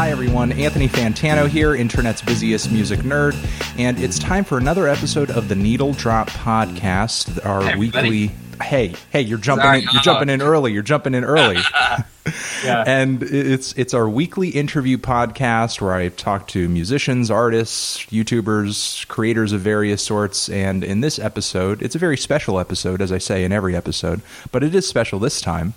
Hi, everyone. Anthony Fantano here, internet's busiest music nerd, and it's time for another episode of the Needle Drop Podcast, our Hey, weekly. Hey, hey, you're jumping Sorry, in. You're jumping in early. You're jumping in early. Yeah. and it's it's our weekly interview podcast where I talk to musicians, artists, YouTubers, creators of various sorts. And in this episode, it's a very special episode, as I say in every episode, but it is special this time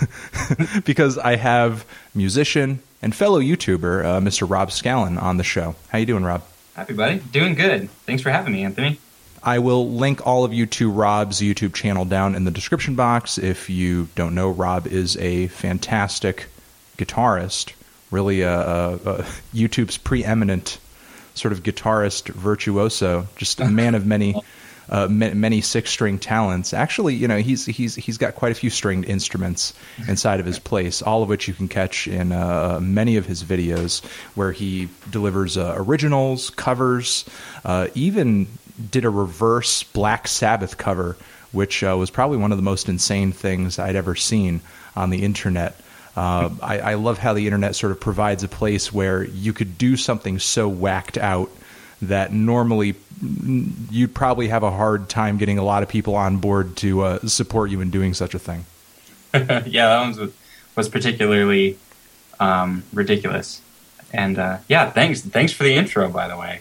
because I have musician and fellow YouTuber, uh, Mr. Rob Scallon, on the show. How you doing, Rob? Happy buddy. Doing good. Thanks for having me, Anthony. I will link all of you to Rob's YouTube channel down in the description box. If you don't know, Rob is a fantastic guitarist, really a, a, a YouTube's preeminent sort of guitarist virtuoso, just a man of many. Uh, ma- many six-string talents. Actually, you know, he's he's he's got quite a few stringed instruments inside of his place, all of which you can catch in uh, many of his videos, where he delivers uh, originals, covers, uh, even did a reverse Black Sabbath cover, which uh, was probably one of the most insane things I'd ever seen on the internet. Uh, I, I love how the internet sort of provides a place where you could do something so whacked out that normally you'd probably have a hard time getting a lot of people on board to uh, support you in doing such a thing. yeah, that one was, was particularly um, ridiculous. And uh, yeah, thanks. Thanks for the intro, by the way.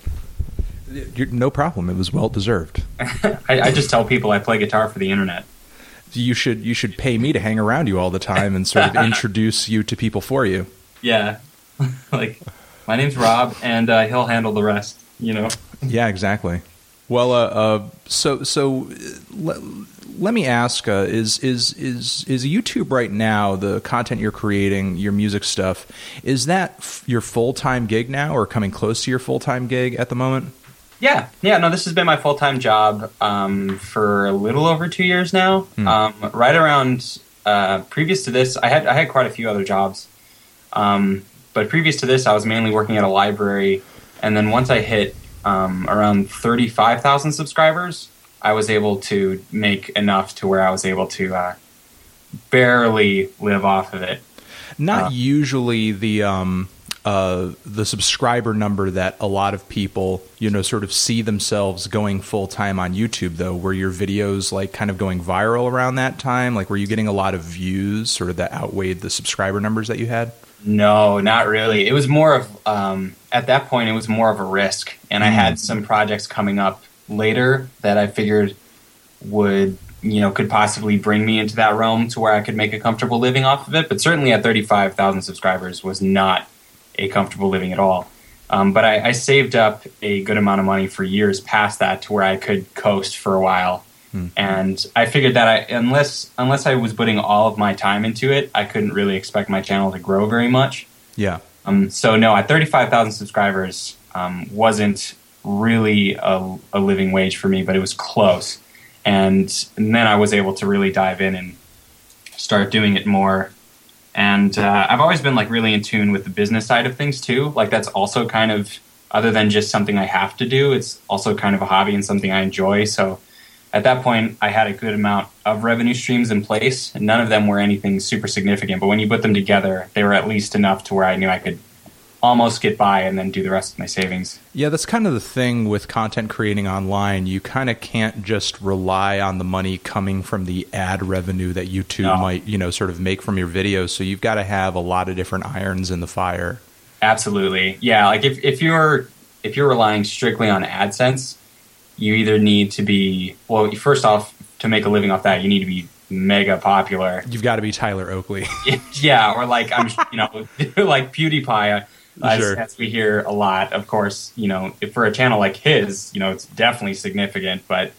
You're, no problem. It was well deserved. I, I just tell people I play guitar for the internet. You should you should pay me to hang around you all the time and sort of introduce you to people for you. Yeah. like, my name's Rob, and uh, he'll handle the rest, you know? Yeah, exactly. Well, uh, uh, so so uh, let, let me ask: uh, is is is is YouTube right now the content you're creating, your music stuff? Is that f- your full time gig now, or coming close to your full time gig at the moment? Yeah, yeah. No, this has been my full time job um, for a little over two years now. Um, right around uh, previous to this, I had I had quite a few other jobs, um, but previous to this, I was mainly working at a library. And then once I hit um, around thirty five thousand subscribers, I was able to make enough to where I was able to uh, barely live off of it. Not Uh. usually the um, uh, the subscriber number that a lot of people you know sort of see themselves going full time on YouTube though. Were your videos like kind of going viral around that time? Like, were you getting a lot of views, sort of that outweighed the subscriber numbers that you had? No, not really. It was more of um, at that point it was more of a risk, and I had some projects coming up later that I figured would you know could possibly bring me into that realm to where I could make a comfortable living off of it. But certainly at thirty five thousand subscribers was not a comfortable living at all. Um, but I, I saved up a good amount of money for years past that to where I could coast for a while. And I figured that I, unless unless I was putting all of my time into it, I couldn't really expect my channel to grow very much. Yeah. Um, so no, at 35,000 subscribers, um, wasn't really a, a living wage for me, but it was close. And, and then I was able to really dive in and start doing it more. And uh, I've always been like really in tune with the business side of things too. Like that's also kind of other than just something I have to do. It's also kind of a hobby and something I enjoy. So at that point, I had a good amount of revenue streams in place. and None of them were anything super significant, but when you put them together, they were at least enough to where I knew I could almost get by and then do the rest of my savings. Yeah, that's kind of the thing with content creating online. You kind of can't just rely on the money coming from the ad revenue that YouTube No. might, you know, sort of make from your videos. So you've got to have a lot of different irons in the fire. Absolutely, yeah. Like if, if you're if you're relying strictly on AdSense, you either need to be well. First off, to make a living off that, you need to be mega popular. You've got to be Tyler Oakley. yeah, or like I'm, you know, like PewDiePie, as, Sure. as we hear a lot. Of course, you know, if for a channel like his, you know, it's definitely significant. But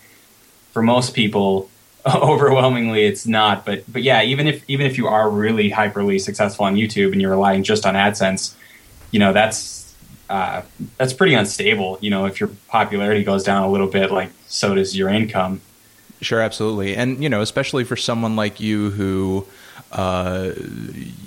for most people, overwhelmingly, it's not. But but yeah, even if even if you are really hyperly successful on YouTube and you're relying just on AdSense, you know, that's uh, that's pretty unstable. You know, if your popularity goes down a little bit, like so does your income. Sure, absolutely. And, you know, especially for someone like you who, uh,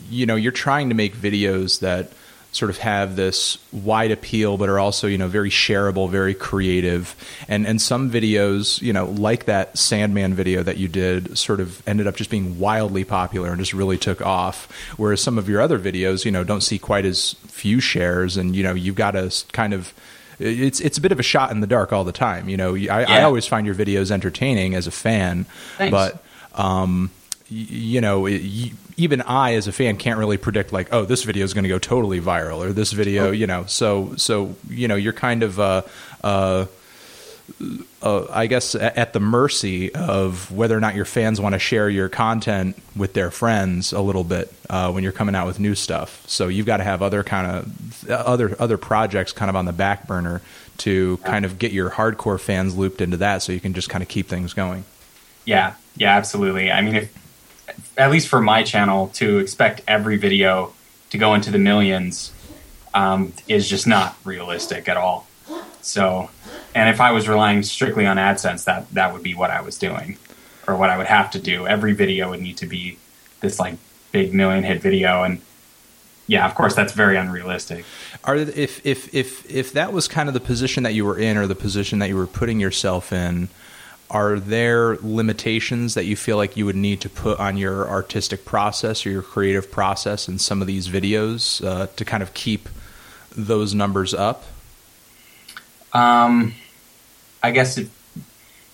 you know, you're trying to make videos that sort of have this wide appeal, but are also you know very shareable, very creative, and and some videos you know like that Sandman video that you did sort of ended up just being wildly popular and just really took off. Whereas some of your other videos you know don't see quite as few shares, and you know you've got to kind of it's it's a bit of a shot in the dark all the time. You know, I, yeah. I always find your videos entertaining as a fan, Thanks. but um, you know, it, even I as a fan can't really predict like, oh, this video is going to go totally viral or this video, oh. you know. So so you know, you're kind of uh, uh, uh, I guess at the mercy of whether or not your fans want to share your content with their friends a little bit uh, when you're coming out with new stuff. So you've got to have other kind of other other projects kind of on the back burner to kind of get your hardcore fans looped into that, so you can just kind of keep things going. Yeah, yeah, absolutely. I mean, if at least for my channel, to expect every video to go into the millions um, is just not realistic at all. So, and if I was relying strictly on AdSense, that that would be what I was doing, or what I would have to do. Every video would need to be this like big million hit video, and yeah, of course, that's very unrealistic. Are if if if if that was kind of the position that you were in, or the position that you were putting yourself in? Are there limitations that you feel like you would need to put on your artistic process or your creative process in some of these videos uh, to kind of keep those numbers up? Um, I guess, it,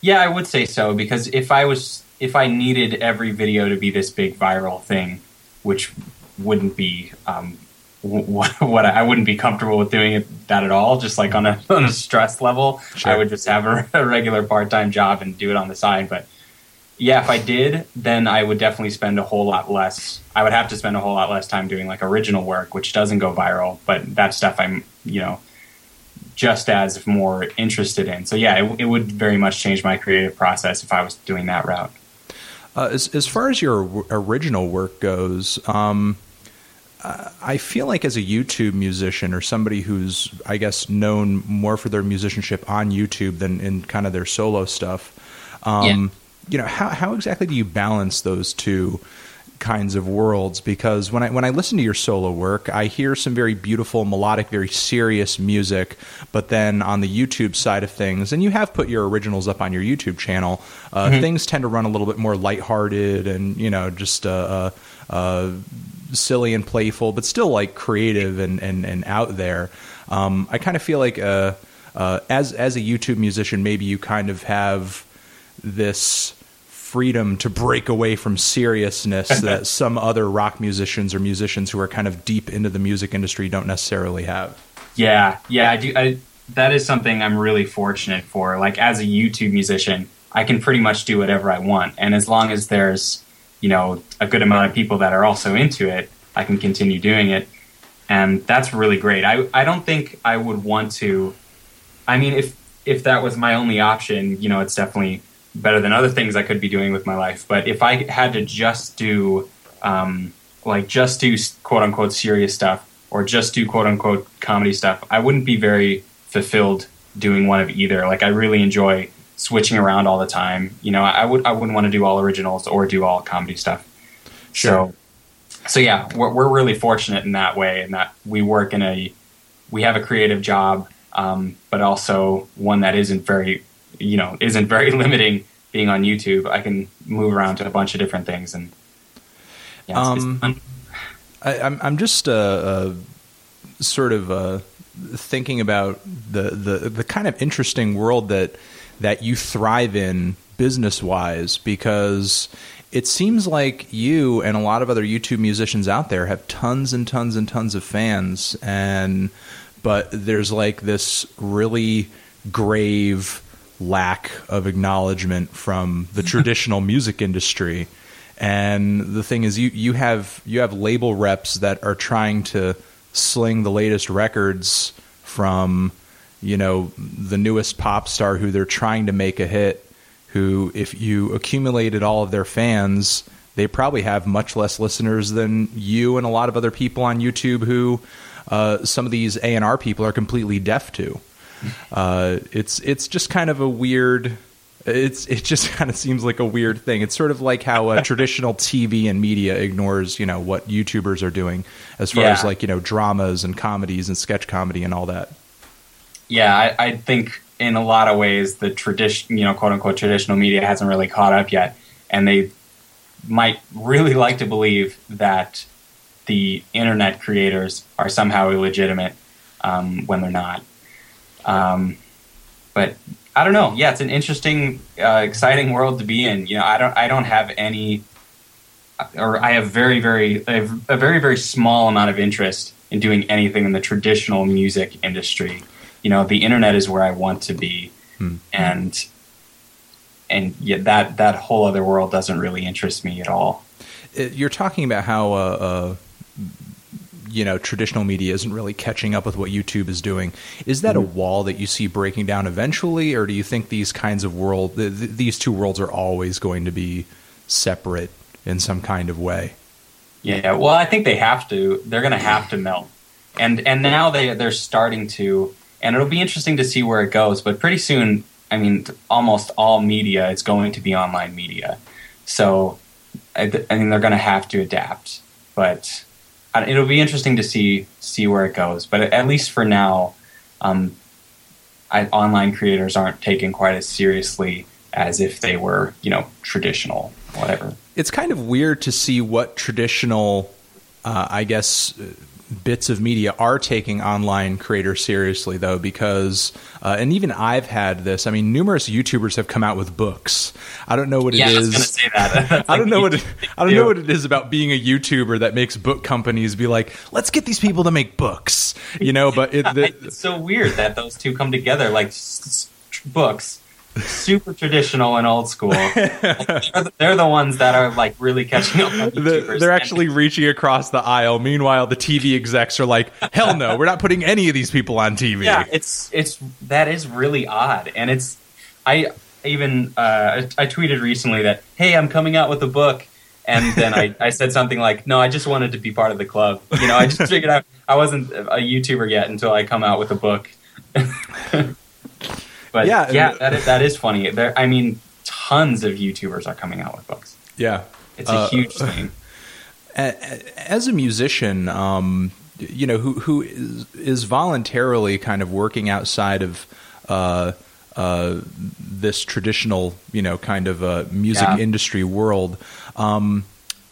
yeah, I would say so because if I was, if I needed every video to be this big viral thing, which wouldn't be um, what, what I wouldn't be comfortable with doing it that at all. Just like on a on a stress level, sure. I would just have a, a regular part time job and do it on the side. But yeah, if I did, then I would definitely spend a whole lot less. I would have to spend a whole lot less time doing like original work, which doesn't go viral. But that stuff I'm you know just as more interested in. So yeah, it, it would very much change my creative process if I was doing that route. Uh, as as far as your original work goes. Um I feel like as a YouTube musician or somebody who's, I guess, known more for their musicianship on YouTube than in kind of their solo stuff, um, yeah. you know, how, how exactly do you balance those two kinds of worlds? Because when I when I listen to your solo work, I hear some very beautiful, melodic, very serious music, but then on the YouTube side of things, and you have put your originals up on your YouTube channel, uh, mm-hmm. things tend to run a little bit more lighthearted and you know just. Uh, uh, uh silly and playful, but still like creative and and, and out there. Um, I kind of feel like uh, uh, as as a YouTube musician, maybe you kind of have this freedom to break away from seriousness that some other rock musicians or musicians who are kind of deep into the music industry don't necessarily have. Yeah, yeah, I do. I, that is something I'm really fortunate for. Like as a YouTube musician, I can pretty much do whatever I want, and as long as there's you know a good amount of people that are also into it, I can continue doing it, and that's really great. I I don't think I would want to. I mean, if if that was my only option, you know, it's definitely better than other things I could be doing with my life. But if I had to just do um, like just do quote unquote serious stuff or just do quote unquote comedy stuff, I wouldn't be very fulfilled doing one of either. Like I really enjoy switching around all the time. You know, I would I wouldn't want to do all originals or do all comedy stuff. Sure. So, so yeah, we're we're really fortunate in that way, in that we work in a we have a creative job, um, but also one that isn't very you know isn't very limiting. Being on YouTube, I can move around to a bunch of different things, and yeah, it's, um, it's I, am I'm, I'm just uh, uh, sort of uh, thinking about the, the the kind of interesting world that that you thrive in business wise because it seems like you and a lot of other YouTube musicians out there have tons and tons and tons of fans and but there's like this really grave lack of acknowledgement from the traditional music industry. And the thing is you you have you have label reps that are trying to sling the latest records from you know, the newest pop star who they're trying to make a hit, who, if you accumulated all of their fans, they probably have much less listeners than you and a lot of other people on YouTube who uh, some of these A&R people are completely deaf to. Uh, it's it's just kind of a weird It's it just kind of seems like a weird thing. It's sort of like how uh, traditional TV and media ignores you know what YouTubers are doing as far Yeah. as like you know dramas and comedies and sketch comedy and all that. Yeah, I, I think in a lot of ways the tradition, you know, quote unquote traditional media hasn't really caught up yet, and they might really like to believe that the internet creators are somehow illegitimate um, when they're not. Um, but I don't know. Yeah, it's an interesting, uh, exciting world to be in. You know, I don't, I don't have any, or I have very, very, I have a very, very small amount of interest in doing anything in the traditional music industry. You know, the internet is where I want to be, Hmm. and and yeah, that that whole other world doesn't really interest me at all. You're talking about how uh, uh, you know traditional media isn't really catching up with what YouTube is doing. Is that a wall that you see breaking down eventually, or do you think these kinds of world th- th- these two worlds are always going to be separate in some kind of way? Yeah, well, I think they have to. They're going to have to melt, and and now they they're starting to, and it'll be interesting to see where it goes. But pretty soon, I mean, almost all media is going to be online media, so I, th- I mean they're going to have to adapt. But it'll be interesting to see see where it goes. But at least for now, um, I, online creators aren't taken quite as seriously as if they were, you know, traditional, whatever. It's kind of weird to see what traditional, uh, I guess, uh, bits of media are taking online creators seriously, though, because, uh, and even I've had this. I mean, numerous YouTubers have come out with books. I don't know what it yeah, I was is. that. I don't know what it, I don't know what it is about being a YouTuber that makes book companies be like, let's get these people to make books, you know. But it, the, it's so weird that those two come together like books super traditional and old school Like, they're, the, they're the ones that are like really catching up on they're, YouTubers. they're And- actually reaching across the aisle. Meanwhile, the TV execs are like, hell no, we're not putting any of these people on TV. yeah it's it's that is really odd and it's i even uh, I, I tweeted recently that hey i'm coming out with a book and then I, I said something like no i just wanted to be part of the club you know i just figured out i wasn't a youtuber yet until i come out with a book but Yeah, yeah, that is, that is funny there i mean tons of youtubers are coming out with books yeah. it's a Uh, huge thing As a musician, um, you know, who who is, is voluntarily kind of working outside of uh, uh, this traditional, you know, kind of uh, music Yeah. industry world. Um,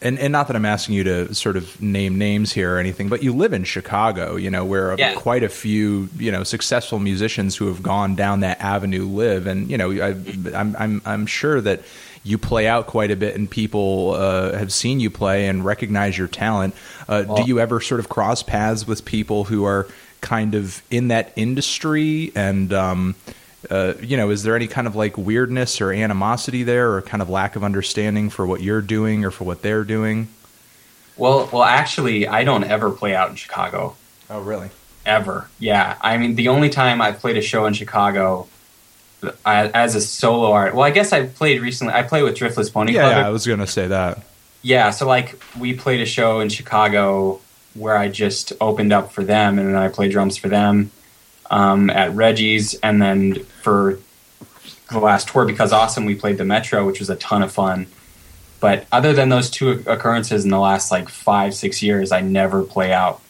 and, and not that I'm asking you to sort of name names here or anything, but you live in Chicago, you know, where Yeah. quite a few, you know, successful musicians who have gone down that avenue live, and you know, I, I'm I'm I'm sure that you play out quite a bit, and people uh, have seen you play and recognize your talent. Uh, do you ever sort of cross paths with people who are kind of in that industry and um, uh, you know, is there any kind of like weirdness or animosity there, or kind of lack of understanding for what you're doing or for what they're doing? well well actually i don't ever play out in chicago Oh, really? ever. Yeah, I mean, the only time I've played a show in Chicago I, as a solo art. Well, I guess I played recently. I played with Driftless Pony Yeah, Club. yeah, I was going to say that. Yeah, so like we played a show in Chicago where I just opened up for them, and then I played drums for them um, at Reggie's, and then for the last tour because awesome, we played the Metro, which was a ton of fun. But other than those two occurrences in the last like five six years, I never play out.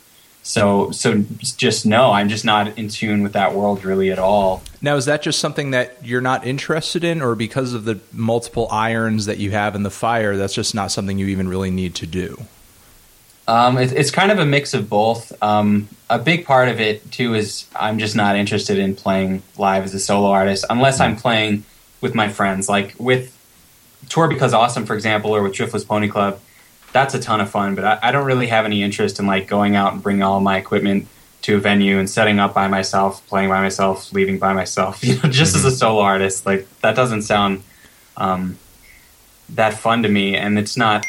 So so just no, I'm just not in tune with that world really at all. Now, is that just something that you're not interested in, or because of the multiple irons that you have in the fire, that's just not something you even really need to do? Um, it, it's kind of a mix of both. Um, a big part of it too is I'm just not interested in playing live as a solo artist unless I'm playing with my friends, like with Tour Because Awesome, for example, or with Driftless Pony Club. That's a ton of fun, but I, I don't really have any interest in like going out and bringing all my equipment to a venue and setting up by myself, playing by myself, leaving by myself. You know, just as a solo artist, like that doesn't sound um, that fun to me, and it's not.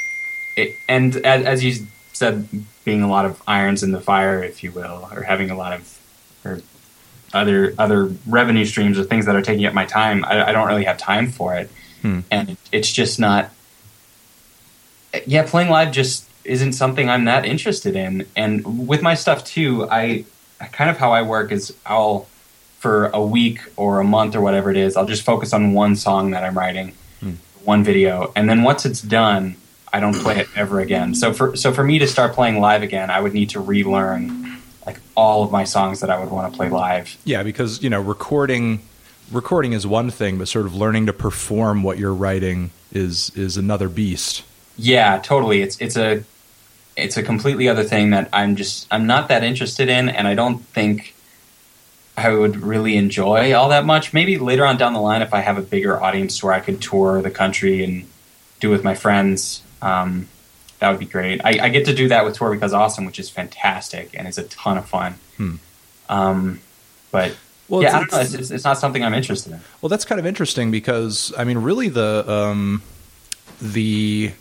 It, and as, as you said, being a lot of irons in the fire, if you will, or having a lot of or other other revenue streams or things that are taking up my time, I, I don't really have time for it, Hmm. and it's just not. Yeah, playing live just isn't something I'm that interested in, and with my stuff too, I, kind of how I work is I'll for a week or a month or whatever it is, I'll just focus on one song that I'm writing, Hmm. one video, and then once it's done, I don't play it ever again. So for so for me to start playing live again, I would need to relearn like all of my songs that I would want to play live. Yeah, because you know, recording recording is one thing, but sort of learning to perform what you're writing is is another beast. Yeah, totally. It's it's a it's a completely other thing that I'm just I'm not that interested in, and I don't think I would really enjoy all that much. Maybe later on down the line, if I have a bigger audience where I could tour the country and do with my friends, um, that would be great. I, I get to do that with Tour Because Awesome, which is fantastic and it's a ton of fun. Hmm. Um, but Well, yeah, I it's- don't know. It's, it's, it's not something I'm interested in. Well, that's kind of interesting because I mean, really, the um, the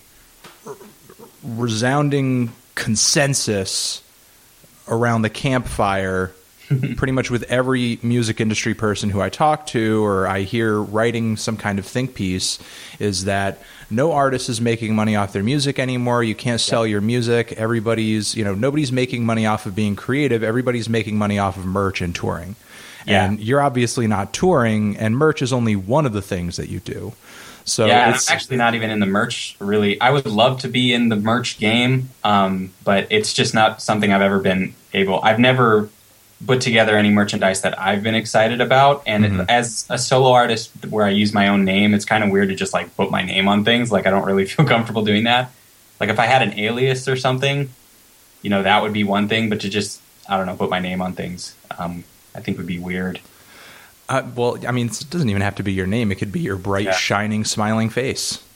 resounding consensus around the campfire, pretty much with every music industry person who I talk to or I hear writing some kind of think piece, is that no artist is making money off their music anymore. You can't sell your music. Everybody's, you know, nobody's making money off of being creative. Everybody's making money off of merch and touring. Yeah. And you're obviously not touring, and merch is only one of the things that you do. So yeah, it's I'm actually not even in the merch. Really, I would love to be in the merch game, um, but it's just not something I've ever been able. I've never put together any merchandise that I've been excited about. And Mhm. as a solo artist, where I use my own name, it's kind of weird to just like put my name on things. Like I don't really feel comfortable doing that. Like if I had an alias or something, you know, that would be one thing. But to just I don't know, put my name on things, um, I think would be weird. Uh, well, I mean, it doesn't even have to be your name. It could be your bright, Yeah. shining, smiling face.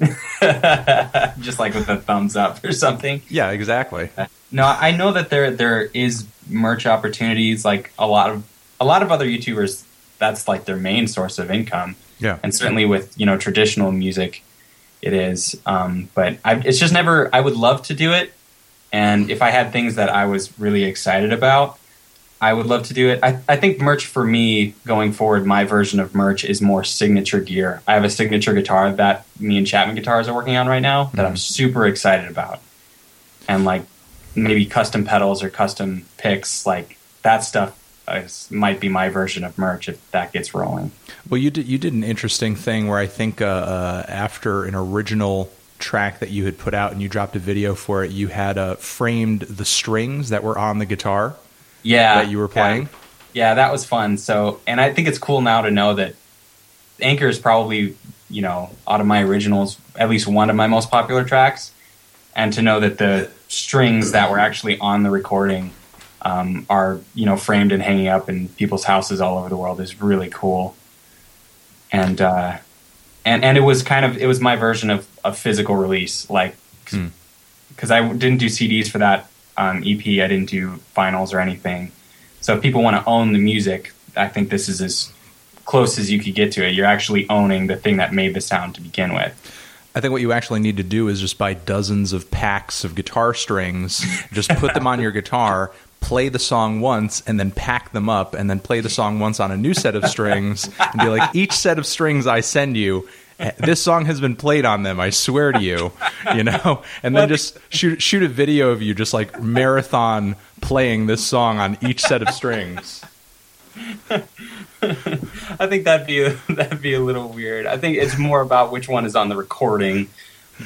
just like with a thumbs up or something. Yeah, exactly. No, I know that there there is merch opportunities. Like a lot of a lot of other YouTubers, that's like their main source of income, Yeah. and certainly with you know traditional music, it is. Um, but I, it's just never. I would love to do it, and if I had things that I was really excited about, I would love to do it. I, I think merch for me going forward, my version of merch is more signature gear. I have a signature guitar that me and Chapman Guitars are working on right now that I'm super excited about. And like maybe custom pedals or custom picks, like that stuff is, might be my version of merch if that gets rolling. Well, you did you did an interesting thing where I think uh, uh, after an original track that you had put out and you dropped a video for it, you had uh, framed the strings that were on the guitar Yeah. that you were playing. Yeah. yeah, that was fun. So, and I think it's cool now to know that Anchor is probably, you know, out of my originals, at least one of my most popular tracks. And to know that the strings that were actually on the recording um, are, you know, framed and hanging up in people's houses all over the world is really cool. And, uh, and, and it was kind of, it was my version of a physical release, like, Hmm. because I didn't do CDs for that um, EP. I didn't do vinyls or anything. So if people want to own the music, I think this is as close as you could get to it. You're actually owning the thing that made the sound to begin with. I think what you actually need to do is just buy dozens of packs of guitar strings, just put them on your guitar, play the song once, and then pack them up, and then play the song once on a new set of strings, and be like, each set of strings I send you, this song has been played on them. I swear to you, you know, and then just shoot shoot a video of you just like marathon playing this song on each set of strings. I think that'd be a, that'd be a little weird. I think it's more about which one is on the recording,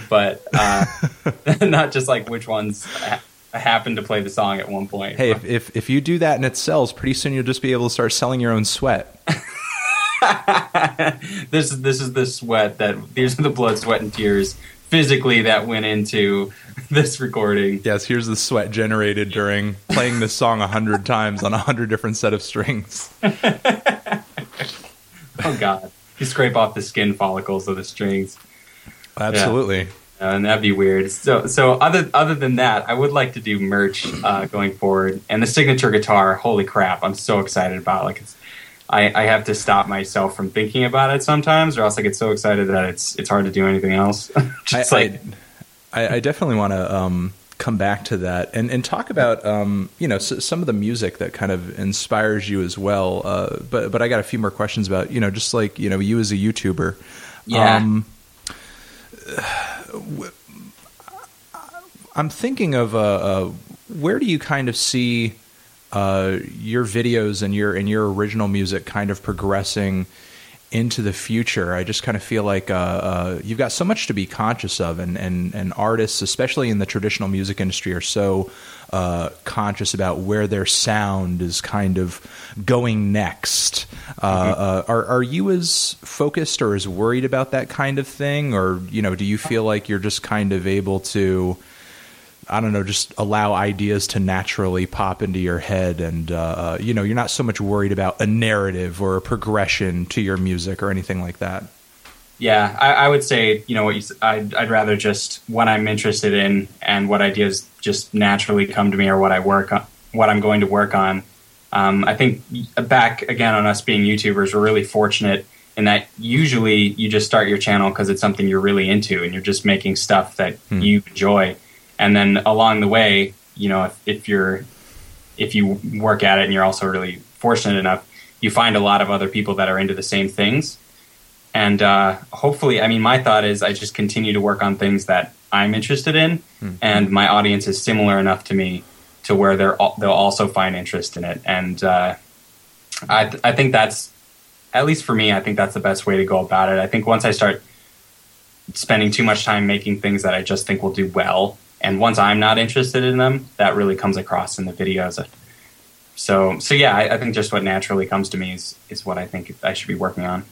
but uh, not just like which ones ha- happen to play the song at one point. Hey, if, if if you do that and it sells, pretty soon you'll just be able to start selling your own sweat. this is this is the sweat that these are the blood, sweat, and tears physically that went into this recording. Yes, here's the sweat generated during playing this song a hundred times on a hundred different set of strings. Oh God! You scrape off the skin follicles of the strings. Absolutely. Uh, and that'd be weird. So, so other other than that, I would like to do merch uh, going forward. And the signature guitar, holy crap! I'm so excited about. Like, it's, I I have to stop myself from thinking about it sometimes, or else I get so excited that it's it's hard to do anything else. Just I, like I, I definitely want to um, come back to that and, and talk about um, you know s- some of the music that kind of inspires you as well. Uh, but but I got a few more questions about you know just like you know you as a YouTuber. Yeah. Um, I'm thinking of uh, uh, where do you kind of see uh, your videos and your and your original music kind of progressing into the future. I just kind of feel like uh, uh, you've got so much to be conscious of, and, and, and artists, especially in the traditional music industry, are so uh, conscious about where their sound is kind of going next. Uh, mm-hmm. Uh, are are you as focused or as worried about that kind of thing, or you know, do you feel like you're just kind of able to I don't know, just allow ideas to naturally pop into your head, and uh, uh, you know, you're not so much worried about a narrative or a progression to your music or anything like that. Yeah, I, I would say, you know, what you, I'd, I'd rather just what I'm interested in and what ideas just naturally come to me, or what I work on, what I'm going to work on. Um, I think back again on us being YouTubers, we're really fortunate in that usually you just start your channel because it's something you're really into, and you're just making stuff that hmm. you enjoy and then along the way, you know, if, if you're if you work at it and you're also really fortunate enough, you find a lot of other people that are into the same things. And uh, hopefully, I mean, my thought is I just continue to work on things that I'm interested in, mm-hmm. and my audience is similar enough to me to where they're they'll also find interest in it. And uh, I I think that's at least for me, I think that's the best way to go about it. I think once I start spending too much time making things that I just think will do well, and once I'm not interested in them, that really comes across in the videos. So, so yeah, I, I, think just what naturally comes to me is is what I think I should be working on.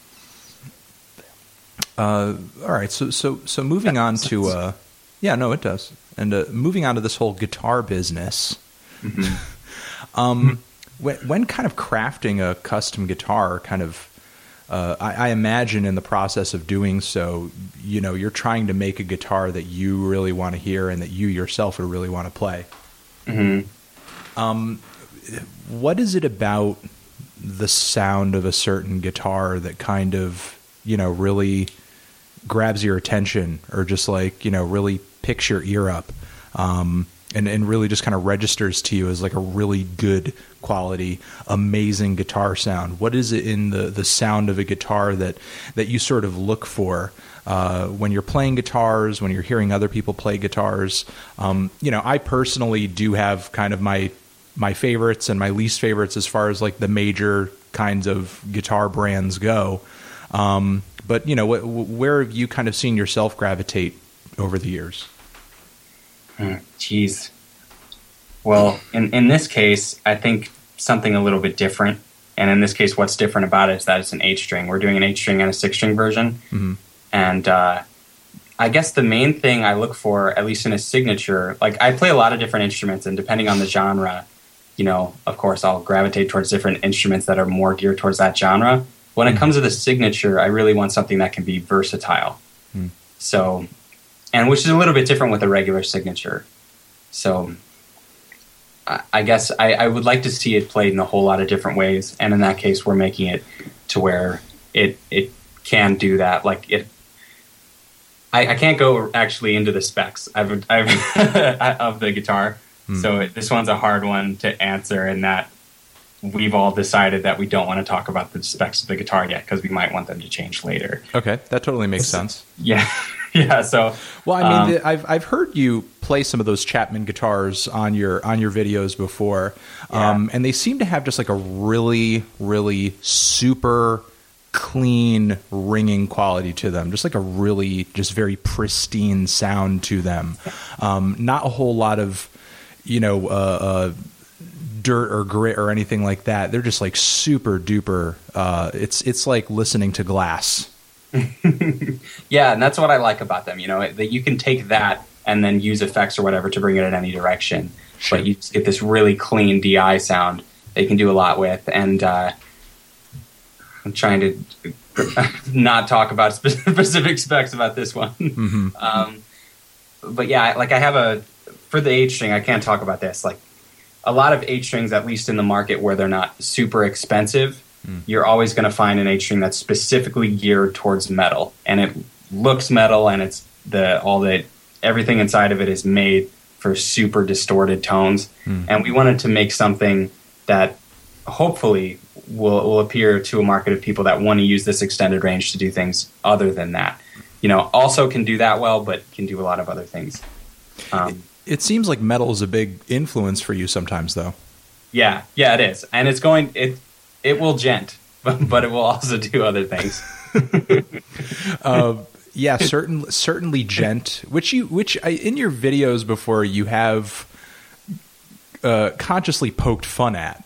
Uh, all right, so so so moving on to uh, yeah, no, it does. And uh, moving on to this whole guitar business. Mm-hmm. um, when, when kind of crafting a custom guitar, kind of uh, I, I, imagine in the process of doing so, you know, you're trying to make a guitar that you really want to hear and that you yourself would really want to play. Mm-hmm. Um, what is it about the sound of a certain guitar that kind of, you know, really grabs your attention or just like, you know, really picks your ear up? Um, and, and really just kind of registers to you as like a really good quality, amazing guitar sound. What is it in the, the sound of a guitar that, that you sort of look for uh, when you're playing guitars, when you're hearing other people play guitars? Um, you know, I personally do have kind of my my favorites and my least favorites as far as like the major kinds of guitar brands go. Um, but you know, wh- where have you kind of seen yourself gravitate over the years? Jeez. Well, in, in this case, I think something a little bit different. And in this case, what's different about it is that it's an eight string. We're doing an eight string and a six string version. Mm-hmm. And uh, I guess the main thing I look for, at least in a signature, like I play a lot of different instruments, and depending on the genre, you know, of course, I'll gravitate towards different instruments that are more geared towards that genre. When mm-hmm. it comes to the signature, I really want something that can be versatile. Mm. So and which is a little bit different with a regular signature. So I guess I, I, would like to see it played in a whole lot of different ways, and in that case, we're making it to where it it can do that. Like it, I, I can't go actually into the specs I've, I've of the guitar, hmm. so this one's a hard one to answer. In that we've all decided that we don't want to talk about the specs of the guitar yet because we might want them to change later. Okay, that totally makes sense. Yeah. yeah. So, well, I mean, um, I've I've heard you play some of those Chapman guitars on your on your videos before, yeah. um, and they seem to have just like a really, really super clean ringing quality to them just like a really just very pristine sound to them um, not a whole lot of you know uh, uh, dirt or grit or anything like that they're just like super duper uh, it's it's like listening to glass yeah, and that's what I like about them. You know, that you can take that and then use effects or whatever to bring it in any direction. Sure. But you get this really clean DI sound they can do a lot with. And uh, I'm trying to not talk about specific specs about this one. Mm-hmm. Um, but yeah, like I have a for the eight string, I can't talk about this. Like a lot of eight strings, at least in the market where they're not super expensive, mm. you're always going to find an eight string that's specifically geared towards metal, and it looks metal, and it's the all the everything inside of it is made for super distorted tones, mm. and we wanted to make something that hopefully will, will appear to a market of people that want to use this extended range to do things other than that. You know, also can do that well, but can do a lot of other things. Um, it, it seems like metal is a big influence for you sometimes, though. Yeah, yeah, it is, and it's going. It it will djent, but, it will also do other things. uh, yeah, certain, certainly djent. Which you, which I, in your videos before you have uh, consciously poked fun at.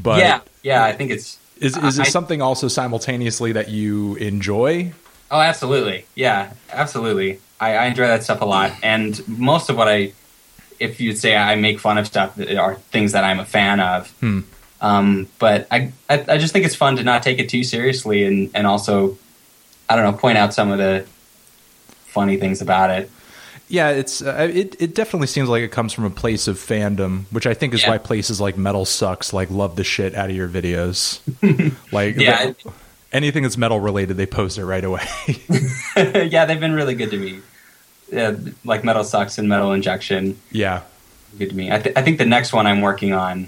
But yeah, yeah, I think it's is is it something also simultaneously that you enjoy? Oh, absolutely. Yeah, absolutely. I, I enjoy that stuff a lot. And most of what I, if you'd say I make fun of stuff, are things that I'm a fan of. Hmm. Um, but I, I, I just think it's fun to not take it too seriously and, and also, I don't know, point out some of the funny things about it. Yeah, it's uh, it. It definitely seems like it comes from a place of fandom, which I think is Yeah. why places like Metal Sucks like love the shit out of your videos. like, Yeah. the- anything that's metal related, they post it right away. yeah, they've been really good to me. Yeah, like Metal Sucks and Metal Injection. yeah, good to me. I, th- I think the next one I'm working on,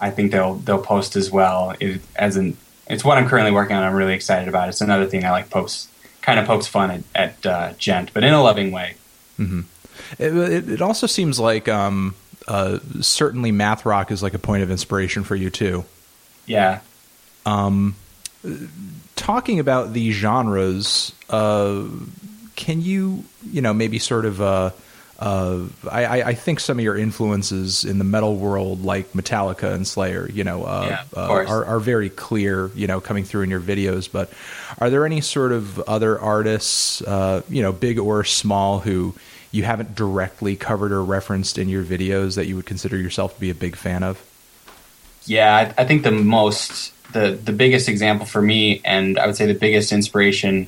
I- think they'll they'll post as well. It, as in, it's what I'm currently working on. I'm really excited about. It's another thing I like pokes kind of pokes fun at, at uh, Djent, but in a loving way. It, it, it also seems like um, uh, certainly math rock is like a point of inspiration for you too. Yeah, Talking about these genres, uh, can you you know maybe sort of uh, I, I I think some of your influences in the metal world, like Metallica and Slayer, you know, uh, Yeah, uh, are, are very clear, you know, coming through in your videos. But are there any sort of other artists, uh, you know, big or small, who you haven't directly covered or referenced in your videos that you would consider yourself to be a big fan of? yeah. I, I think the most the the biggest example for me, and I would say the biggest inspiration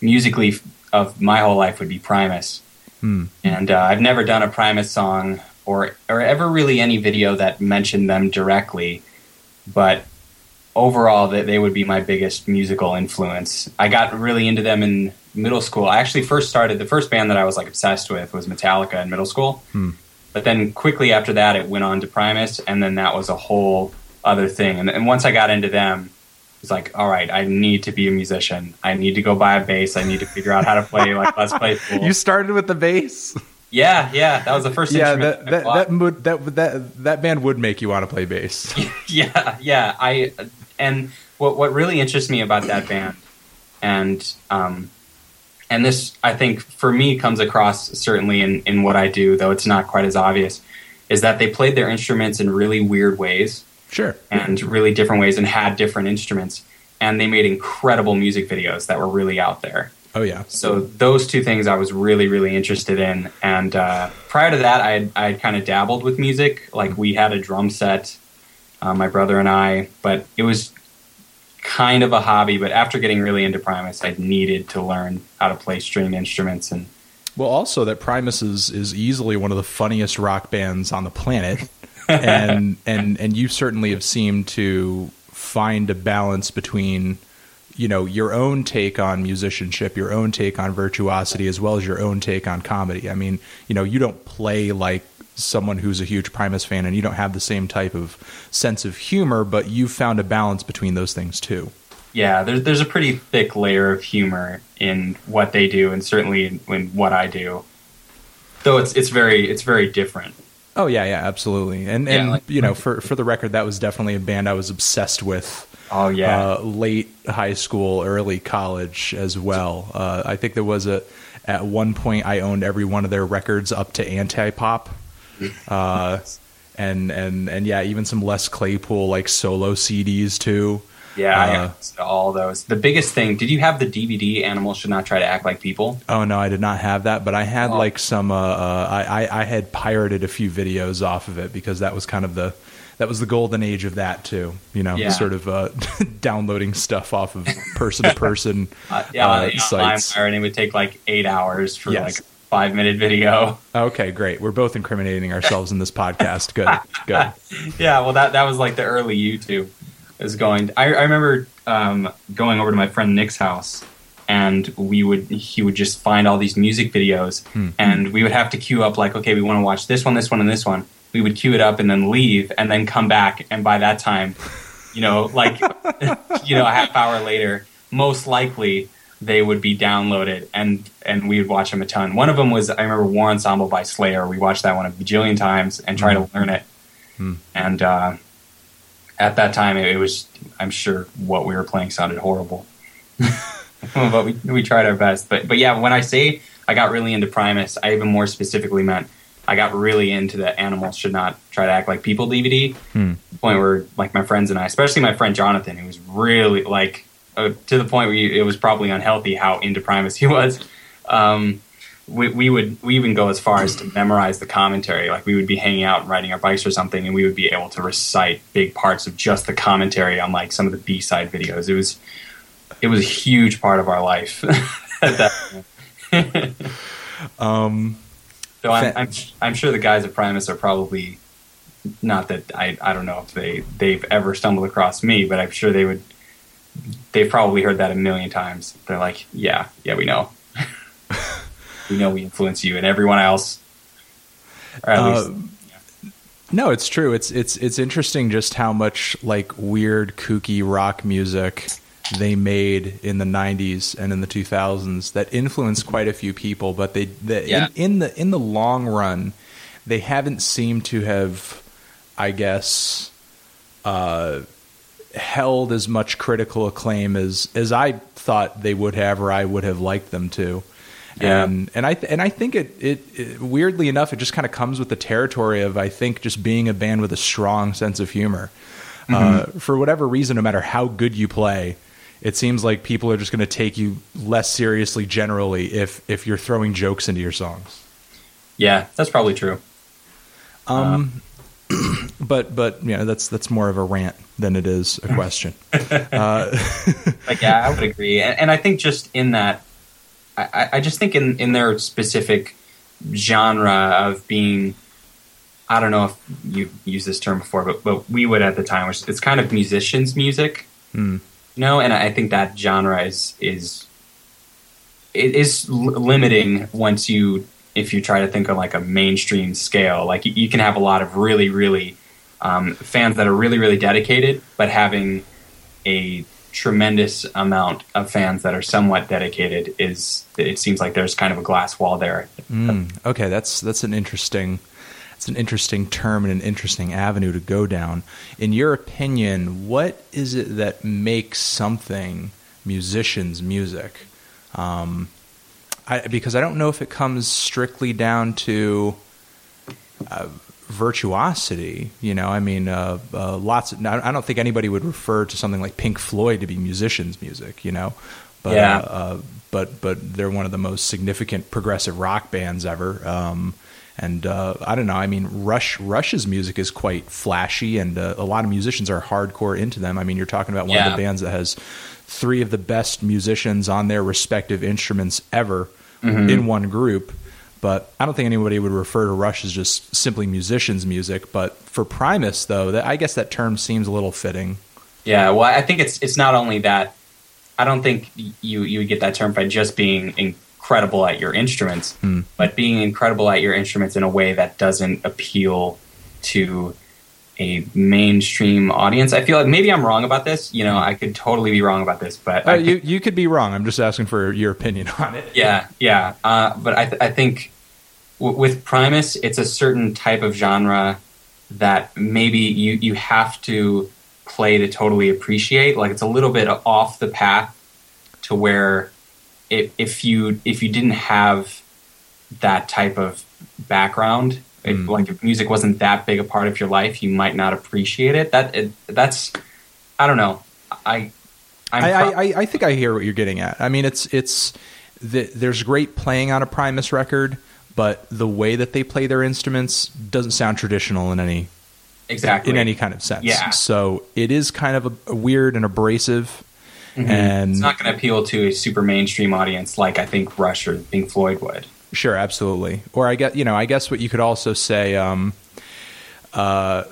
musically of my whole life would be Primus. Hmm. and uh, I've never done a Primus song or or ever really any video that mentioned them directly, but overall that they would be my biggest musical influence. I got really into them in middle school. I actually first started the first band that I was like obsessed with was Metallica in middle school. Hmm. But then quickly after that it went on to Primus and then that was a whole other thing. And, and once I got into them it's like, all right, I need to be a musician. I need to go buy a bass. I need to figure out how to play like Let's Play Pool. You started with the bass. Yeah, yeah, that was the first yeah, instrument that that that, would, that that that band would make you want to play bass. yeah, yeah. I and what what really interests me about that band, and um, and this I think for me comes across certainly in in what I do, though it's not quite as obvious, is that they played their instruments in really weird ways Sure. and really different ways and had different instruments, and they made incredible music videos that were really out there. Oh yeah. So those two things I was really, really interested in. And uh, prior to that, I had, I had kind of dabbled with music. Like we had a drum set, uh, my brother and I, but it was kind of a hobby. But after getting really into Primus, I needed to learn how to play string instruments. And Well, also that Primus is, is easily one of the funniest rock bands on the planet, and and and you certainly have seemed to find a balance between you know your own take on musicianship, your own take on virtuosity, as well as your own take on comedy. I mean, you know, you don't play like someone who's a huge Primus fan, and you don't have the same type of sense of humor, but you've found a balance between those things too. yeah, there's there's a pretty thick layer of humor in what they do, and certainly in, in what I do. Though it's it's very it's very different. Oh yeah, yeah, absolutely. And Yeah, and like- you know, for for the record, that was definitely a band I was obsessed with. Oh yeah. uh, late high school, early college as well. Uh, I think there was a at one point I owned every one of their records up to anti pop, uh, and and and yeah, even some Les Claypool like solo CDs too. Yeah, Uh, all those. The biggest thing, did you have the DVD Animals Should Not Try to Act Like People? Oh no, I did not have that, but I had Oh. like some. Uh, uh, I, I I had pirated a few videos off of it because that was kind of the that was the golden age of that too. You know, Yeah. sort of uh, downloading stuff off of person to person Uh, yeah, uh, yeah, sites. LimeWire, and it would take like eight hours for Yes. like five minute video. Okay, great. We're both incriminating ourselves in this podcast. Good, good. yeah, well, that that was like the early YouTube. Is going. I, I remember um, going over to my friend Nick's house, and we would he would just find all these music videos, and we would have to queue up like, okay, we want to watch this one, this one, and this one. We would queue it up and then leave, and then come back, and by that time, you know, like you know, a half hour later, most likely they would be downloaded, and and we would watch them a ton. One of them was I remember War Ensemble by Slayer. We watched that one a bajillion times and tried to learn it and uh, at that time, it, was. I'm sure what we were playing sounded horrible, but we we tried our best. But but yeah, when I say I got really into Primus, I even more specifically meant I got really into the animals should not try to act like people DVD. Hmm. Point where like my friends and I, especially my friend Jonathan, who was really like uh, to the point where you, it was probably unhealthy how into Primus he was. Um, we, we would we even go as far as to memorize the commentary. Like we would be hanging out riding our bikes or something, and we would be able to recite big parts of just the commentary on like some of the B side videos. It was it was a huge part of our life at that point. Um, So I'm, I'm I'm sure the guys at Primus are probably not that I I don't know if they they've ever stumbled across me, but I'm sure they would. They've probably heard that a million times. They're like, yeah, yeah, we know, we know we influence you and everyone else. Uh, least, No, it's true. It's it's it's interesting just how much like weird kooky rock music they made in the 90s and in the 2000s that influenced quite a few people, but they, they Yeah. in, in the in the long run they haven't seemed to have I guess uh held as much critical acclaim as as I thought they would have or I would have liked them to. Yeah. And and I th- and I think it, it it weirdly enough it just kind of comes with the territory of I think just being a band with a strong sense of humor. Uh, for whatever reason, no matter how good you play, it seems like people are just going to take you less seriously generally if if you're throwing jokes into your songs. yeah, that's probably true. Um, but but you know that's that's more of a rant than it is a question. uh, Like, yeah, I would agree, and, and I think just in that, I, I- just think in in their specific genre of being, I don't know if you've used this term before, but but we would at the time, which it's kind of musicians' music, Hmm. you know, and I think that genre is is it is limiting once you if you try to think of like a mainstream scale. Like you, you can have a lot of really really um, fans that are really really dedicated, but having a tremendous amount of fans that are somewhat dedicated is it seems like there's kind of a glass wall there. Mm, okay, that's that's an interesting that's an interesting term and an interesting avenue to go down. In your opinion, what is it that makes something musicians' music? Um, I, because I don't know if it comes strictly down to uh, virtuosity. You know, I mean, uh, uh, lots. Of, I don't think anybody would refer to something like Pink Floyd to be musicians' music. You know, but Yeah. uh, uh, but but they're one of the most significant progressive rock bands ever. Um, and uh, I don't know. I mean, Rush Rush's music is quite flashy, and uh, a lot of musicians are hardcore into them. I mean, you're talking about one of the bands that has three of the best musicians on their respective instruments ever in one group. But I don't think anybody would refer to Rush as just simply musicians' music. But for Primus, though, that I guess that term seems a little fitting. Yeah, well, I think it's it's not only that. I don't think you you would get that term by just being incredible at your instruments, Hmm. but being incredible at your instruments in a way that doesn't appeal to a mainstream audience. I feel like maybe I'm wrong about this. You know, I could totally be wrong about this, but Uh, you you could be wrong. I'm just asking for your opinion on it. yeah, yeah. Uh, but I, th- I think w- with Primus, it's a certain type of genre that maybe you, you have to play to totally appreciate. Like it's a little bit off the path to where if, if you if you didn't have that type of background, if, Mm. like if music wasn't that big a part of your life, you might not appreciate it. That it, that's I don't know. I I'm I, pro- I, I- I think I hear what you're getting at. I mean, it's it's the, there's great playing on a Primus record, but the way that they play their instruments doesn't sound traditional in any exactly in any kind of sense. Yeah. So it is kind of a, a weird and abrasive, Mhm. and it's not going to appeal to a super mainstream audience like I think Rush or Pink Floyd would. Sure, absolutely. Or I guess you know, I guess what you could also say, um, uh,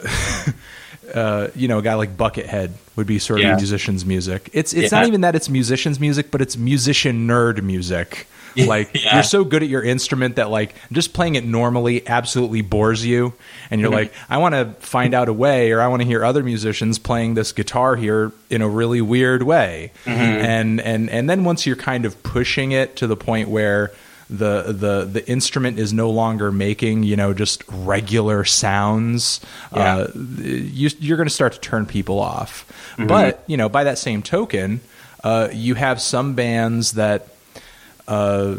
uh, you know, a guy like Buckethead would be sort of Yeah. musician's music. It's it's Yeah. not even that it's musician's music, but it's musician nerd music. Like Yeah. you're so good at your instrument that like just playing it normally absolutely bores you, and you're Mhm. like, I want to find out a way, or I want to hear other musicians playing this guitar here in a really weird way, Mm-hmm. and and and then once you're kind of pushing it to the point where the the the instrument is no longer making you know just regular sounds, Yeah. uh, you, you're going to start to turn people off. Mm-hmm. But you know, by that same token, uh, you have some bands that uh,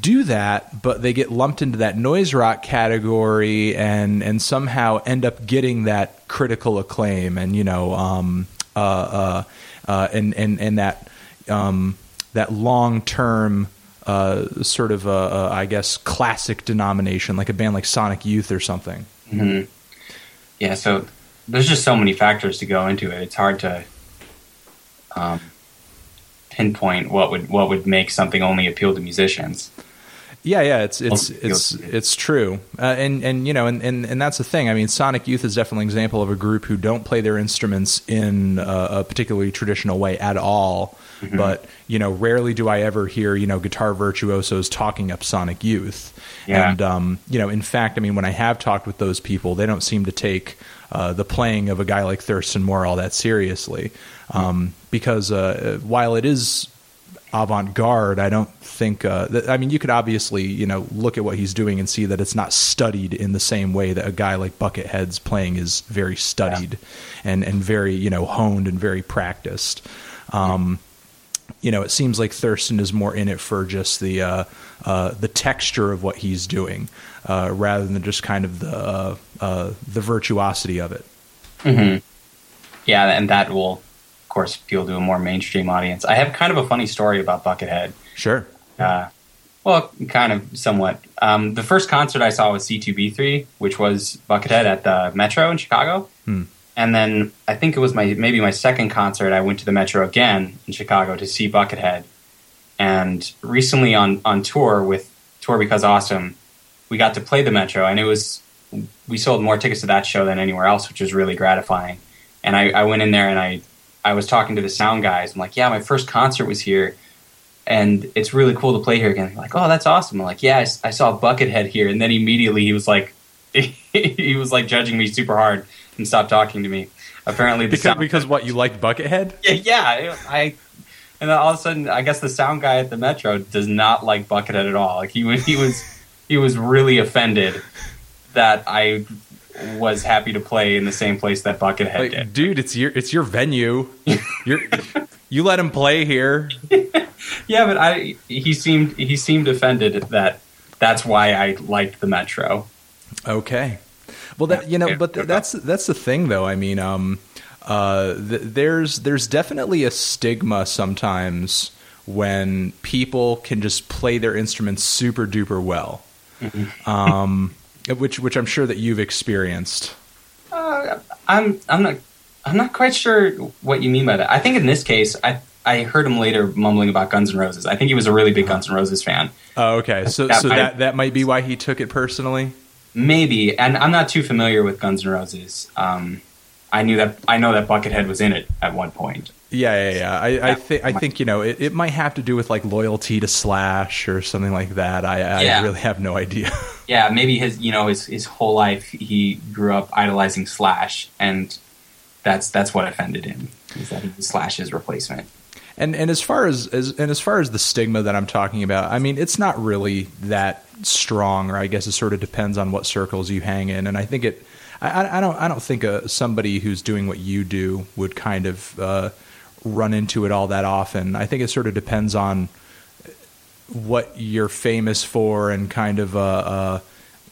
do that, but they get lumped into that noise rock category and and somehow end up getting that critical acclaim and you know um, uh, uh, uh, and and and that um, that long term. Uh, sort of, a, a, I guess, classic denomination, like a band like Sonic Youth or something. Yeah, so there's just so many factors to go into it. It's hard to um, pinpoint what would what would make something only appeal to musicians. Yeah, yeah, it's it's it's it's true, uh, and and you know, and, and and that's the thing. I mean, Sonic Youth is definitely an example of a group who don't play their instruments in a, a particularly traditional way at all. Mm-hmm. But you know, rarely do I ever hear you know guitar virtuosos talking up Sonic Youth. Yeah. And um, you know, in fact, I mean, when I have talked with those people, they don't seem to take uh, the playing of a guy like Thurston Moore all that seriously, um, because uh, while it is avant-garde i don't think uh, i mean you could obviously you know look at what he's doing and see that it's not studied in the same way that a guy like buckethead's playing is very studied and and very you know honed and very practiced. Um, you know it seems like thurston is more in it for just the uh, uh, the texture of what he's doing uh, rather than just kind of the uh, uh, the virtuosity of it. Yeah, and that will, course, appeal to a more mainstream audience. I have kind of a funny story about Buckethead. sure Uh, well, kind of somewhat. Um, the first concert I saw was C2B3, which was Buckethead at the Metro in Chicago. And then I think it was my maybe my second concert. I went to the Metro again in Chicago to see Buckethead. And recently on on tour with Tour Because Awesome, we got to play the Metro, and it was we sold more tickets to that show than anywhere else, which was really gratifying. And I, I went in there and I I was talking to the sound guys. I'm like, yeah, my first concert was here and it's really cool to play here again. They're like, oh, that's awesome. I'm like, yeah, I saw Buckethead here, and then immediately he was like, he was like judging me super hard and stopped talking to me. Apparently, because sound, because what you liked buckethead yeah, yeah, I, and then all of a sudden, I guess the sound guy at the Metro does not like Buckethead at all. Like he was, he was, he was really offended that I was happy to play in the same place that Buckethead like, did. dude, it's your it's your venue. You're you let him play here. Yeah, but I he seemed he seemed offended that that's why I liked the Metro. Okay. Well, that you know, but th- that's that's the thing, though. I mean, um, uh, th- there's there's definitely a stigma sometimes when people can just play their instruments super duper well, Mm-hmm. um, which which I'm sure that you've experienced. Uh, I'm I'm not I'm not quite sure what you mean by that. I think in this case, I I heard him later mumbling about Guns N' Roses. I think he was a really big Guns N' Roses fan. Oh, okay, so That so might- that that might be why he took it personally. Maybe, and I'm not too familiar with Guns N' Roses. Um, I knew that I know that Buckethead was in it at one point. Yeah, yeah, yeah. I, I think I think you know it, it might have to do with like loyalty to Slash or something like that. I, I Yeah. really have no idea. Yeah, maybe his you know his his whole life he grew up idolizing Slash, and that's that's what offended him. Is that he was Slash's replacement. And and as far as, as and as far as the stigma that I'm talking about, I mean, it's not really that strong, or I guess it sort of depends on what circles you hang in. And I think it, I, I- I don't, I don't think uh somebody who's doing what you do would kind of uh, run into it all that often. I think it sort of depends on what you're famous for and kind of uh, uh,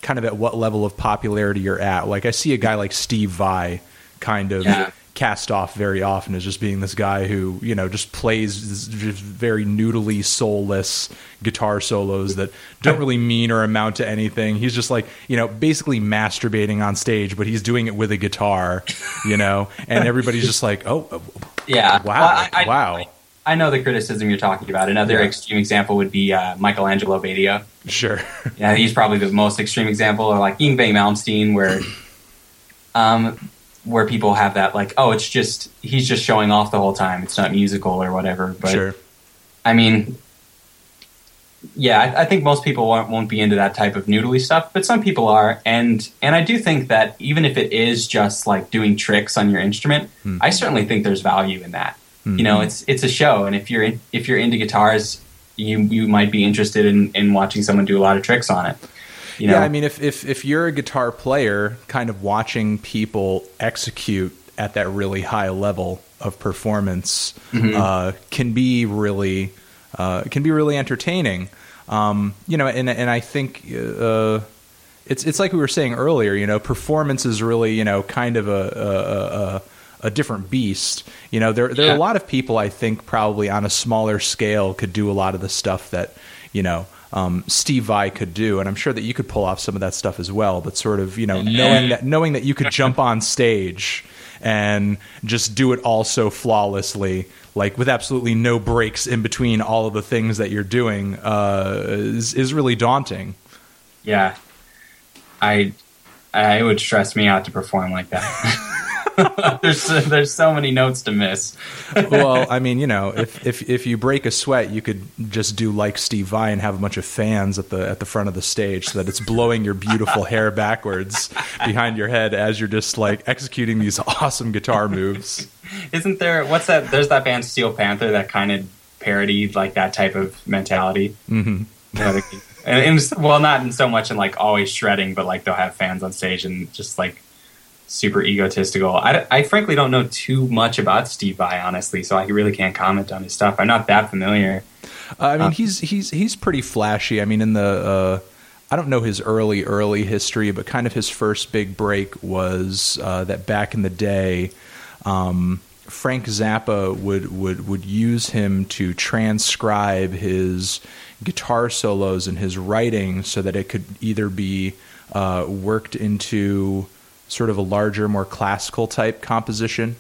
kind of at what level of popularity you're at. Like I see a guy like Steve Vai kind of Yeah. Cast off very often as just being this guy who you know just plays just very noodly, soulless guitar solos that don't really mean or amount to anything. He's just like you know basically masturbating on stage, but he's doing it with a guitar, you know, and everybody's just like, oh, Yeah. wow, Well, I, I, wow, I know the criticism you're talking about. Another Yeah. extreme example would be uh, Michael Angelo Batio. sure, Yeah, he's probably the most extreme example, or like Yngwie Malmsteen, where, um, where people have that like, oh, it's just he's just showing off the whole time. It's not musical or whatever. But sure. I mean, yeah, I, I think most people won't, won't be into that type of noodly stuff, but some people are, and and I do think that even if it is just like doing tricks on your instrument, hmm. I certainly think there's value in that. Hmm. You know, it's it's a show, and if you're in, if you're into guitars, you you might be interested in in watching someone do a lot of tricks on it. You know? Yeah, I mean, if, if if you're a guitar player, kind of watching people execute at that really high level of performance Mm-hmm. uh, can be really uh, can be really entertaining. Um, you know, and and I think uh, it's it's like we were saying earlier. You know, performance is really you know kind of a a, a, a different beast. You know, there there are a lot of people I think probably on a smaller scale could do a lot of the stuff that you know. Um, Steve Vai could do, and I'm sure that you could pull off some of that stuff as well. But sort of, you know, knowing that knowing that you could jump on stage and just do it all so flawlessly, like with absolutely no breaks in between all of the things that you're doing, uh, is is really daunting. yeah, I I it would stress me out to perform like that. there's there's so many notes to miss. well, I mean, you know, if, if if you break a sweat, you could just do like Steve Vai and have a bunch of fans at the at the front of the stage, so that it's blowing your beautiful hair backwards behind your head as you're just like executing these awesome guitar moves. Isn't there? What's that? There's that band Steel Panther that kind of parodied like that type of mentality. hmm the- and, and well, not in so much in like always shredding, but like they'll have fans on stage and just like super egotistical. I, I frankly don't know too much about Steve Vai, honestly, so I really can't comment on his stuff. I'm not that familiar. Uh, I mean, Uh, he's he's he's pretty flashy. I mean, in the uh, I don't know his early early history, but kind of his first big break was uh, that back in the day, um, Frank Zappa would would would use him to transcribe his guitar solos and his writing so that it could either be uh, worked into sort of a larger, more classical type composition,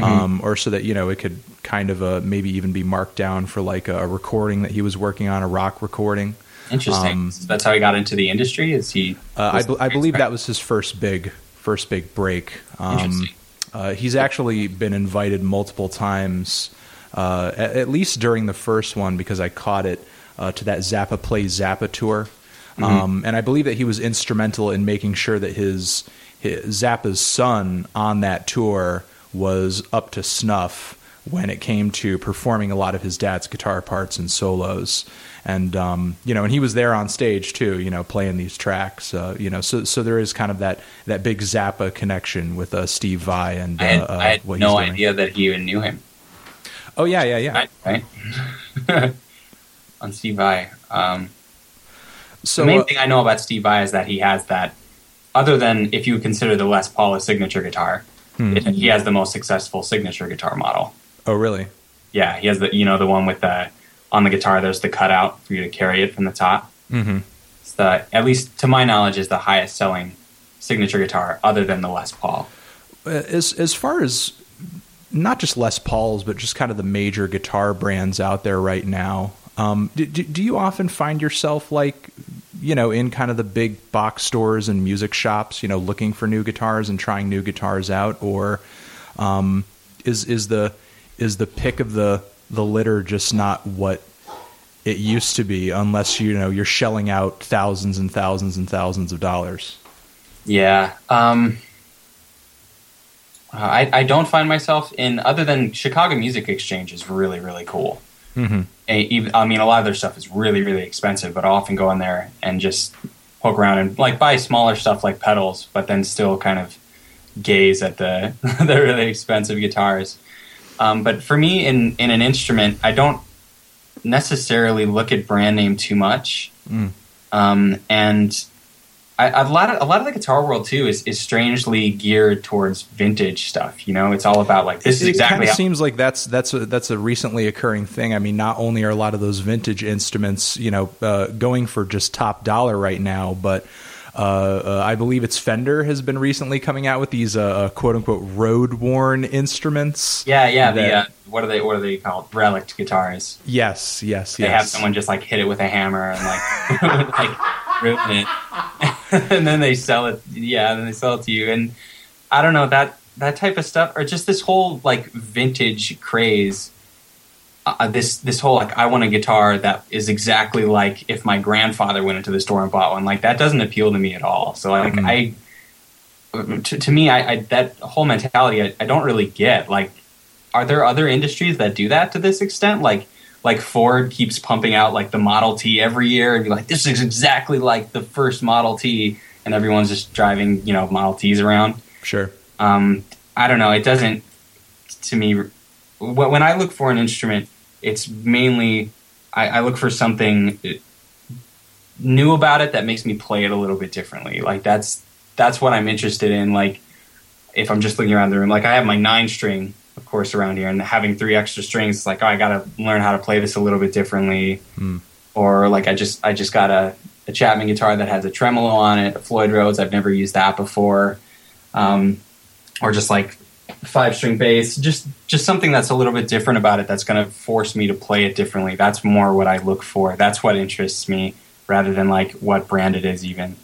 um, or so that you know it could kind of uh, maybe even be marked down for like a, recording that he was working on, a rock recording. Interesting. Um, So that's how he got into the industry. Is he? Uh, I, be- I believe that was his first big first big break. Um, uh, he's actually been invited multiple times, uh, at, at least during the first one because I caught it uh, to that Zappa Play Zappa tour, Mm-hmm. um, and I believe that he was instrumental in making sure that his Zappa's son on that tour was up to snuff when it came to performing a lot of his dad's guitar parts and solos and um, you know and he was there on stage too you know playing these tracks uh, you know so so there is kind of that that big Zappa connection with uh, Steve Vai and uh, I had, I had no idea that he even knew him. oh yeah yeah yeah Right. right? On Steve Vai. Um, so the main uh, thing I know about Steve Vai is that he has that. Other than if you consider the Les Paul a signature guitar, Hmm. it, he has the most successful signature guitar model. oh really Yeah, he has the you know the one with the on the guitar. There's the cutout for you to carry it from the top. hmm It's the at least to my knowledge is the highest selling signature guitar other than the Les Paul. Uh, as as far as not just Les Pauls, but just kind of the major guitar brands out there right now. Um, do, do, do you often find yourself like, you know, in kind of the big box stores and music shops, you know, looking for new guitars and trying new guitars out, or um, is is the is the pick of the the litter just not what it used to be, unless you know you're shelling out thousands and thousands and thousands of dollars? Yeah. Um, uh, I, I don't find myself in other than Chicago Music Exchange is really really cool. Mm-hmm. Even, I mean, a lot of their stuff is really really expensive, but I'll often go in there and just poke around and like buy smaller stuff like pedals, but then still kind of gaze at the the really expensive guitars. Um, but for me, in in an instrument, I don't necessarily look at brand name too much, Mm. um, and I, a lot of a lot of the guitar world too is is strangely geared towards vintage stuff. You know, it's all about like this is it exactly kind how, of seems like that's that's a, that's a recently occurring thing. I mean, not only are a lot of those vintage instruments, you know, uh, going for just top dollar right now, but uh, uh, I believe it's Fender has been recently coming out with these uh, uh, quote unquote road worn instruments. yeah yeah the that- uh, what are they what are they called relic guitars. Yes, yes, They yes. have someone just like hit it with a hammer and like like ruin it, and then they sell it. Yeah, then they sell it to you. And I don't know that that type of stuff, or just this whole like vintage craze. Uh, this this whole like I want a guitar that is exactly like if my grandfather went into the store and bought one. Like that doesn't appeal to me at all. So like Mhm. I. To, to me, I, I that whole mentality I, I don't really get. Like, are there other industries that do that to this extent? Like, like Ford keeps pumping out like the Model T every year, and you're like, this is exactly like the first Model T, and everyone's just driving, you know, Model Ts around. Sure. Um, I don't know. It doesn't to me. When I look for an instrument, it's mainly I, I look for something new about it that makes me play it a little bit differently. Like that's that's what I'm interested in. Like if I'm just looking around the room, like I have my nine string, of course, around here, and having three extra strings, it's like oh, I got to learn how to play this a little bit differently. Mm. Or like I just I just got a, a Chapman guitar that has a tremolo on it, a Floyd Rose. I've never used that before. Um, or just like five string bass, just just something that's a little bit different about it. That's going to force me to play it differently. That's more what I look for. That's what interests me, rather than like what brand it is. Even,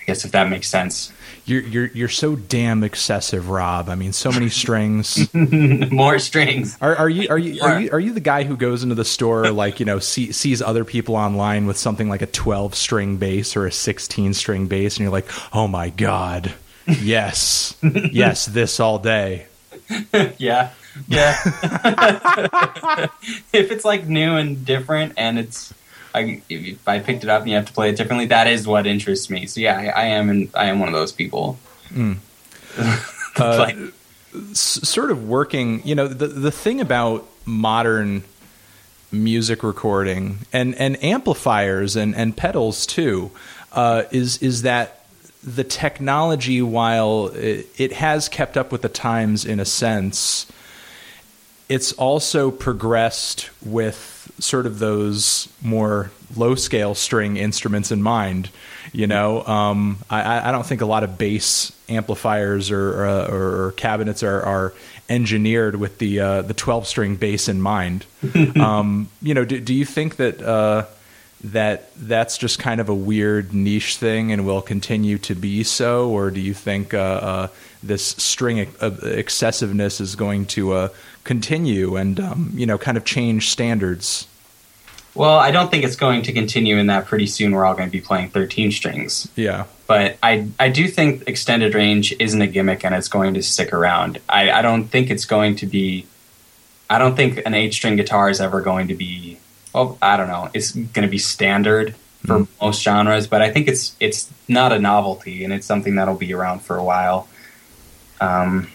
I guess if that makes sense. You're you're you're so damn excessive, Rob. I mean, so many strings, more strings. Are, are you are you are you are you the guy who goes into the store like you know see, sees other people online with something like a twelve string bass or a sixteen string bass, and you're like, oh my god, yes, yes, this all day. yeah, yeah. if it's like new and different, and it's I, if I picked it up and you have to play it differently, that is what interests me. So yeah, I, I am, and I am one of those people. Mm. uh, like, s- sort of working, you know, the the thing about modern music recording and and amplifiers and and pedals too uh, is is that the technology, while it, it has kept up with the times in a sense, it's also progressed with sort of those more low scale string instruments in mind. You know, um, I, I, don't think a lot of bass amplifiers or, uh, or, or cabinets are, are, engineered with the uh, the twelve string bass in mind. um, you know, do, do, you think that uh, that that's just kind of a weird niche thing and will continue to be so, or do you think uh, uh, this string excessiveness is going to uh, continue and um, you know kind of change standards? Well, I don't think it's going to continue in that pretty soon we're all going to be playing 13 strings. Yeah. But I, I do think extended range isn't a gimmick and it's going to stick around. I, I don't think it's going to be, I don't think an eight string guitar is ever going to be, well, I don't know, it's going to be standard for mm. most genres, but I think it's, it's not a novelty and it's something that'll be around for a while. Um,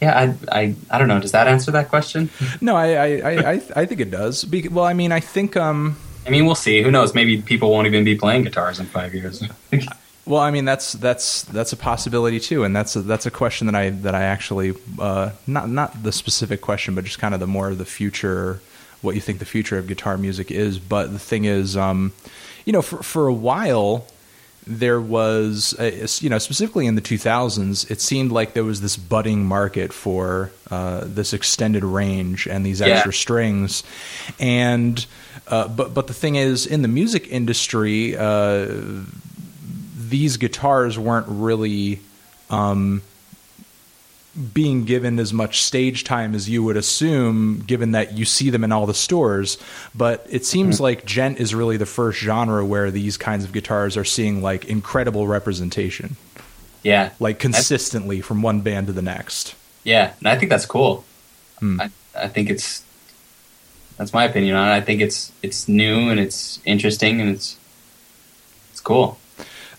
yeah, I, I, I don't know. Does that answer that question? No, I, I, I, I think it does. Be, well, I mean, I think. Um, I mean, we'll see. Who knows? Maybe people won't even be playing guitars in five years. well, I mean, that's that's that's a possibility too, and that's a, that's a question that I that I actually uh, not not the specific question, but just kind of the more of the future, what you think the future of guitar music is. But the thing is, um, you know, for for a while there was, a, you know, specifically in the 2000s, it seemed like there was this budding market for uh, this extended range and these extra yeah. strings. And, uh, but, but the thing is, in the music industry, uh, these guitars weren't really um, being given as much stage time as you would assume, given that you see them in all the stores. But it seems mm-hmm. like djent is really the first genre where these kinds of guitars are seeing like incredible representation. Yeah, like consistently from one band to the next. Yeah, and I think that's cool. Hmm. I, I think it's that's my opinion on it. I think it's it's new and it's interesting and it's it's cool.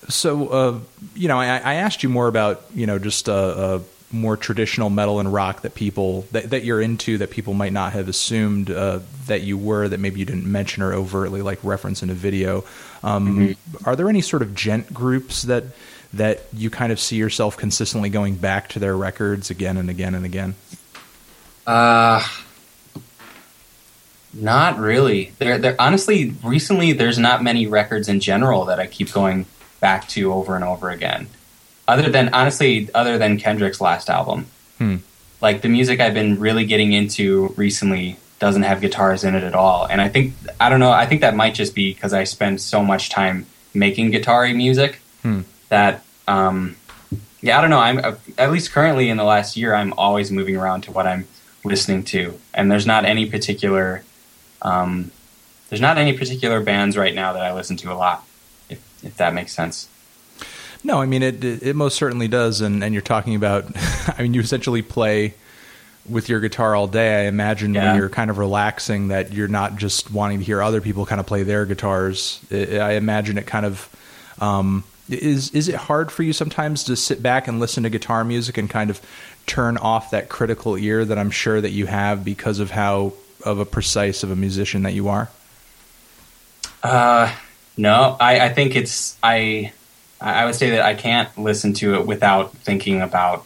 So, uh, you know, I, I, asked you more about you know just uh, uh, more traditional metal and rock that people that, that you're into that people might not have assumed uh, that you were that maybe you didn't mention or overtly like reference in a video. Um, mm-hmm. Are there any sort of djent groups that that you kind of see yourself consistently going back to their records again and again and again? Uh not really. There, there. Honestly, recently, there's not many records in general that I keep going back to over and over again other than honestly, other than Kendrick's last album. Hmm. Like the music I've been really getting into recently doesn't have guitars in it at all, and I think I don't know. I think that might just be because I spend so much time making guitar music hmm. that. Um, yeah, I don't know. I'm uh, at least currently in the last year, I'm always moving around to what I'm listening to, and there's not any particular, um, there's not any particular bands right now that I listen to a lot, if if that makes sense. No, I mean it. It most certainly does, and and you're talking about. I mean, you essentially play with your guitar all day. I imagine Yeah. when you're kind of relaxing that you're not just wanting to hear other people kind of play their guitars. I I imagine it kind of um, is. Is it hard for you sometimes to sit back and listen to guitar music and kind of turn off that critical ear that I'm sure that you have because of how of a precise of a musician that you are? Uh, no, I, I think it's I. I would say that I can't listen to it without thinking about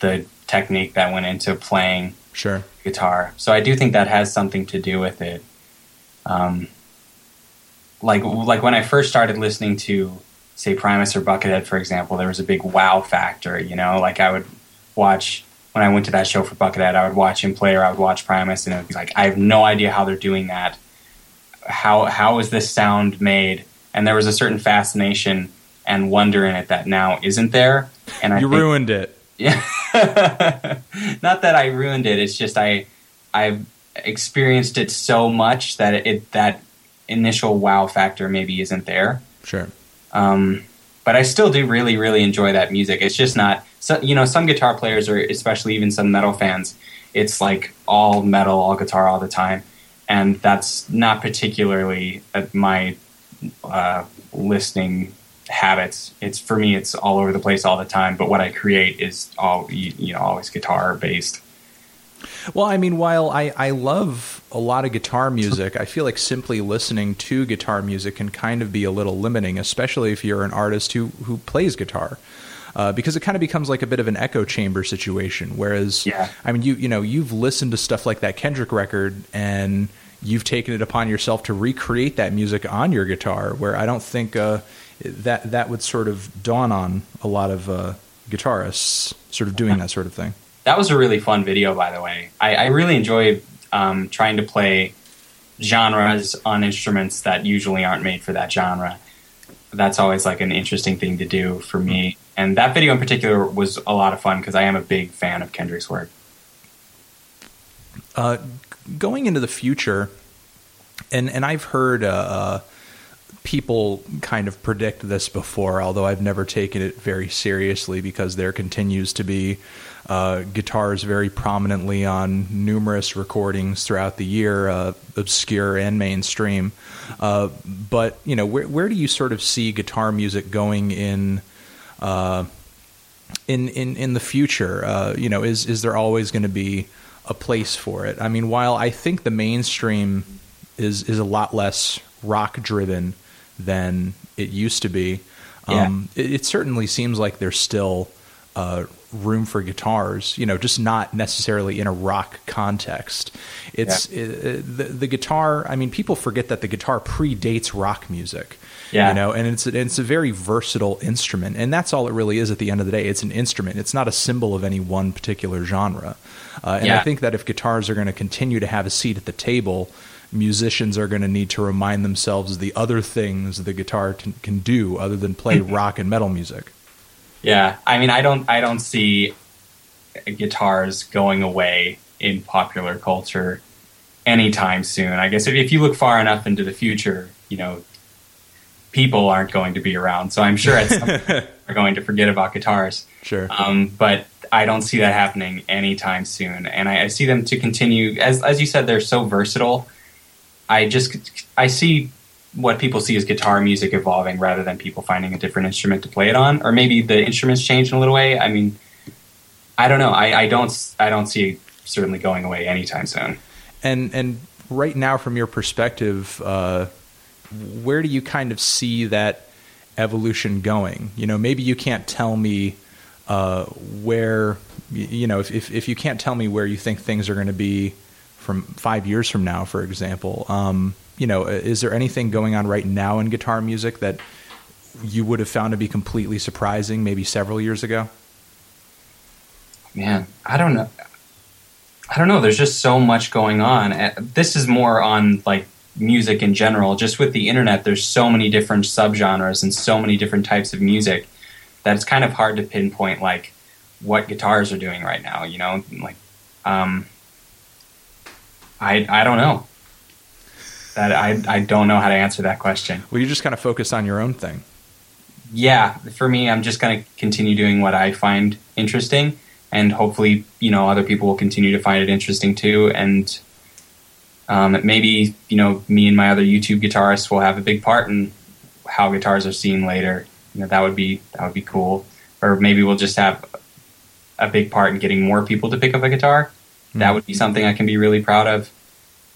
the technique that went into playing Sure. guitar. So I do think that has something to do with it. Um, like like when I first started listening to say Primus or Buckethead, for example, there was a big wow factor. You know, like I would watch when I went to that show for Buckethead, I would watch him play or I would watch Primus, and it would be like I have no idea how they're doing that. How how is this sound made? And there was a certain fascination and wonder in it that now isn't there. And I You think- ruined it. yeah. Not that I ruined it. It's just I I've experienced it so much that it that initial wow factor maybe isn't there. Sure. Um, but I still do really really enjoy that music. It's just not so you know some guitar players or especially even some metal fans. It's like all metal, all guitar, all the time, and that's not particularly uh, my uh, listening habits. It's for me, it's all over the place all the time. But what I create is all you, you know always guitar based. Well, I mean, while I, I love a lot of guitar music, I feel like simply listening to guitar music can kind of be a little limiting, especially if you're an artist who, who plays guitar. Uh, because it kind of becomes like a bit of an echo chamber situation. Whereas, Yeah. I mean, you you know, you've listened to stuff like that Kendrick record, and you've taken it upon yourself to recreate that music on your guitar. Where I don't think uh, that that would sort of dawn on a lot of uh, guitarists, sort of doing that sort of thing. That was a really fun video, by the way. I, I really enjoy um, trying to play genres on instruments that usually aren't made for that genre. That's always like an interesting thing to do for me. And that video in particular was a lot of fun because I am a big fan of Kendrick's work. Uh, going into the future, and and I've heard uh, uh, people kind of predict this before, although I've never taken it very seriously because there continues to be uh, guitars very prominently on numerous recordings throughout the year, uh, obscure and mainstream. Uh, but you know, where where do you sort of see guitar music going in? Uh, in, in, in the future, uh, you know, is is there always going to be a place for it? I mean, while I think the mainstream is is a lot less rock driven than it used to be, um, it, it certainly seems like there's still uh, room for guitars. You know, just not necessarily in a rock context. It's uh, the the guitar. I mean, people forget that the guitar predates rock music. Yeah. You know, and it's it's a very versatile instrument, and that's all it really is. At the end of the day, it's an instrument. It's not a symbol of any one particular genre. Uh, and I think that if guitars are going to continue to have a seat at the table, musicians are going to need to remind themselves the other things the guitar can, can do other than play rock and metal music. Yeah, I mean, I don't, I don't see guitars going away in popular culture anytime soon. I guess if, if you look far enough into the future, you know, people aren't going to be around. So I'm sure at some point we're going to forget about guitars. Sure. Um, but I don't see that happening anytime soon, and I, I see them to continue. As as you said, they're so versatile. I just I see what people see as guitar music evolving rather than people finding a different instrument to play it on, or maybe the instruments change in a little way. I mean, I don't know. I, I don't I don't see it certainly going away anytime soon. And and right now, from your perspective, uh, where do you kind of see that evolution going? You know, maybe you can't tell me uh, where you know if, if if you can't tell me where you think things are going to be from five years from now, for example. Um, you know, is there anything going on right now in guitar music that you would have found to be completely surprising, maybe several years ago? Man, I don't know. I don't know. There's just so much going on. This is more on like music in general. Just with the internet, there's so many different subgenres and so many different types of music that it's kind of hard to pinpoint like what guitars are doing right now. You know, like um, I I don't know. That I I don't know how to answer that question. Well, you just kind of focus on your own thing. Yeah, for me, I'm just going to continue doing what I find interesting, and hopefully, you know, other people will continue to find it interesting too. And um, maybe, you know, me and my other YouTube guitarists will have a big part in how guitars are seen later. You know, that would be that would be cool. Or maybe we'll just have a big part in getting more people to pick up a guitar. That would be something I can be really proud of.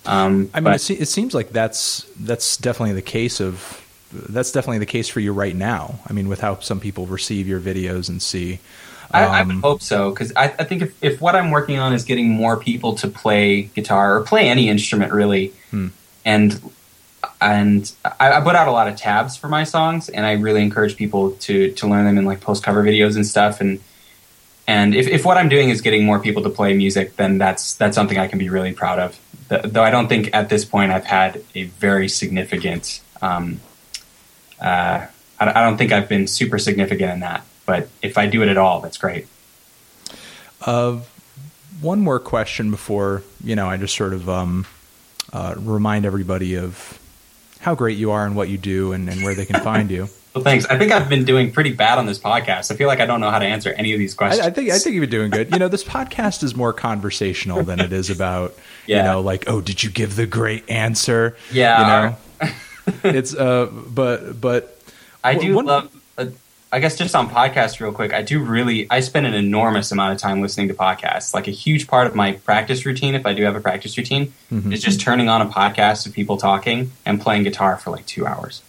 Um, I mean, but, it, it, seems like that's that's definitely the case of that's definitely the case for you right now. I mean, with how some people receive your videos and see. Um, I, I, would um, hope so because I, I, think if, if what I'm working on is getting more people to play guitar or play any instrument really, hmm. and and I, I, put out a lot of tabs for my songs, and I really encourage people to to learn them in like post cover videos and stuff. And and if, if what I'm doing is getting more people to play music, then that's that's something I can be really proud of. though I don't think at this point I've had a very significant. Um, uh, I, I don't think I've been super significant in that, but if I do it at all, that's great. Uh, one more question before you know I just sort of um, uh, remind everybody of how great you are and what you do and, and where they can find you. well, thanks. I think I've been doing pretty bad on this podcast. I feel like I don't know how to answer any of these questions. I, I think I think you've been doing good. You know, this podcast is more conversational than it is about yeah. you know, like, oh, did you give the great answer? Yeah. You know, it's uh, but but I do one, love. Uh, I guess just on podcasts, real quick, I do really. I spend an enormous amount of time listening to podcasts. Like a huge part of my practice routine, if I do have a practice routine, mm-hmm. is just turning on a podcast of people talking and playing guitar for like two hours.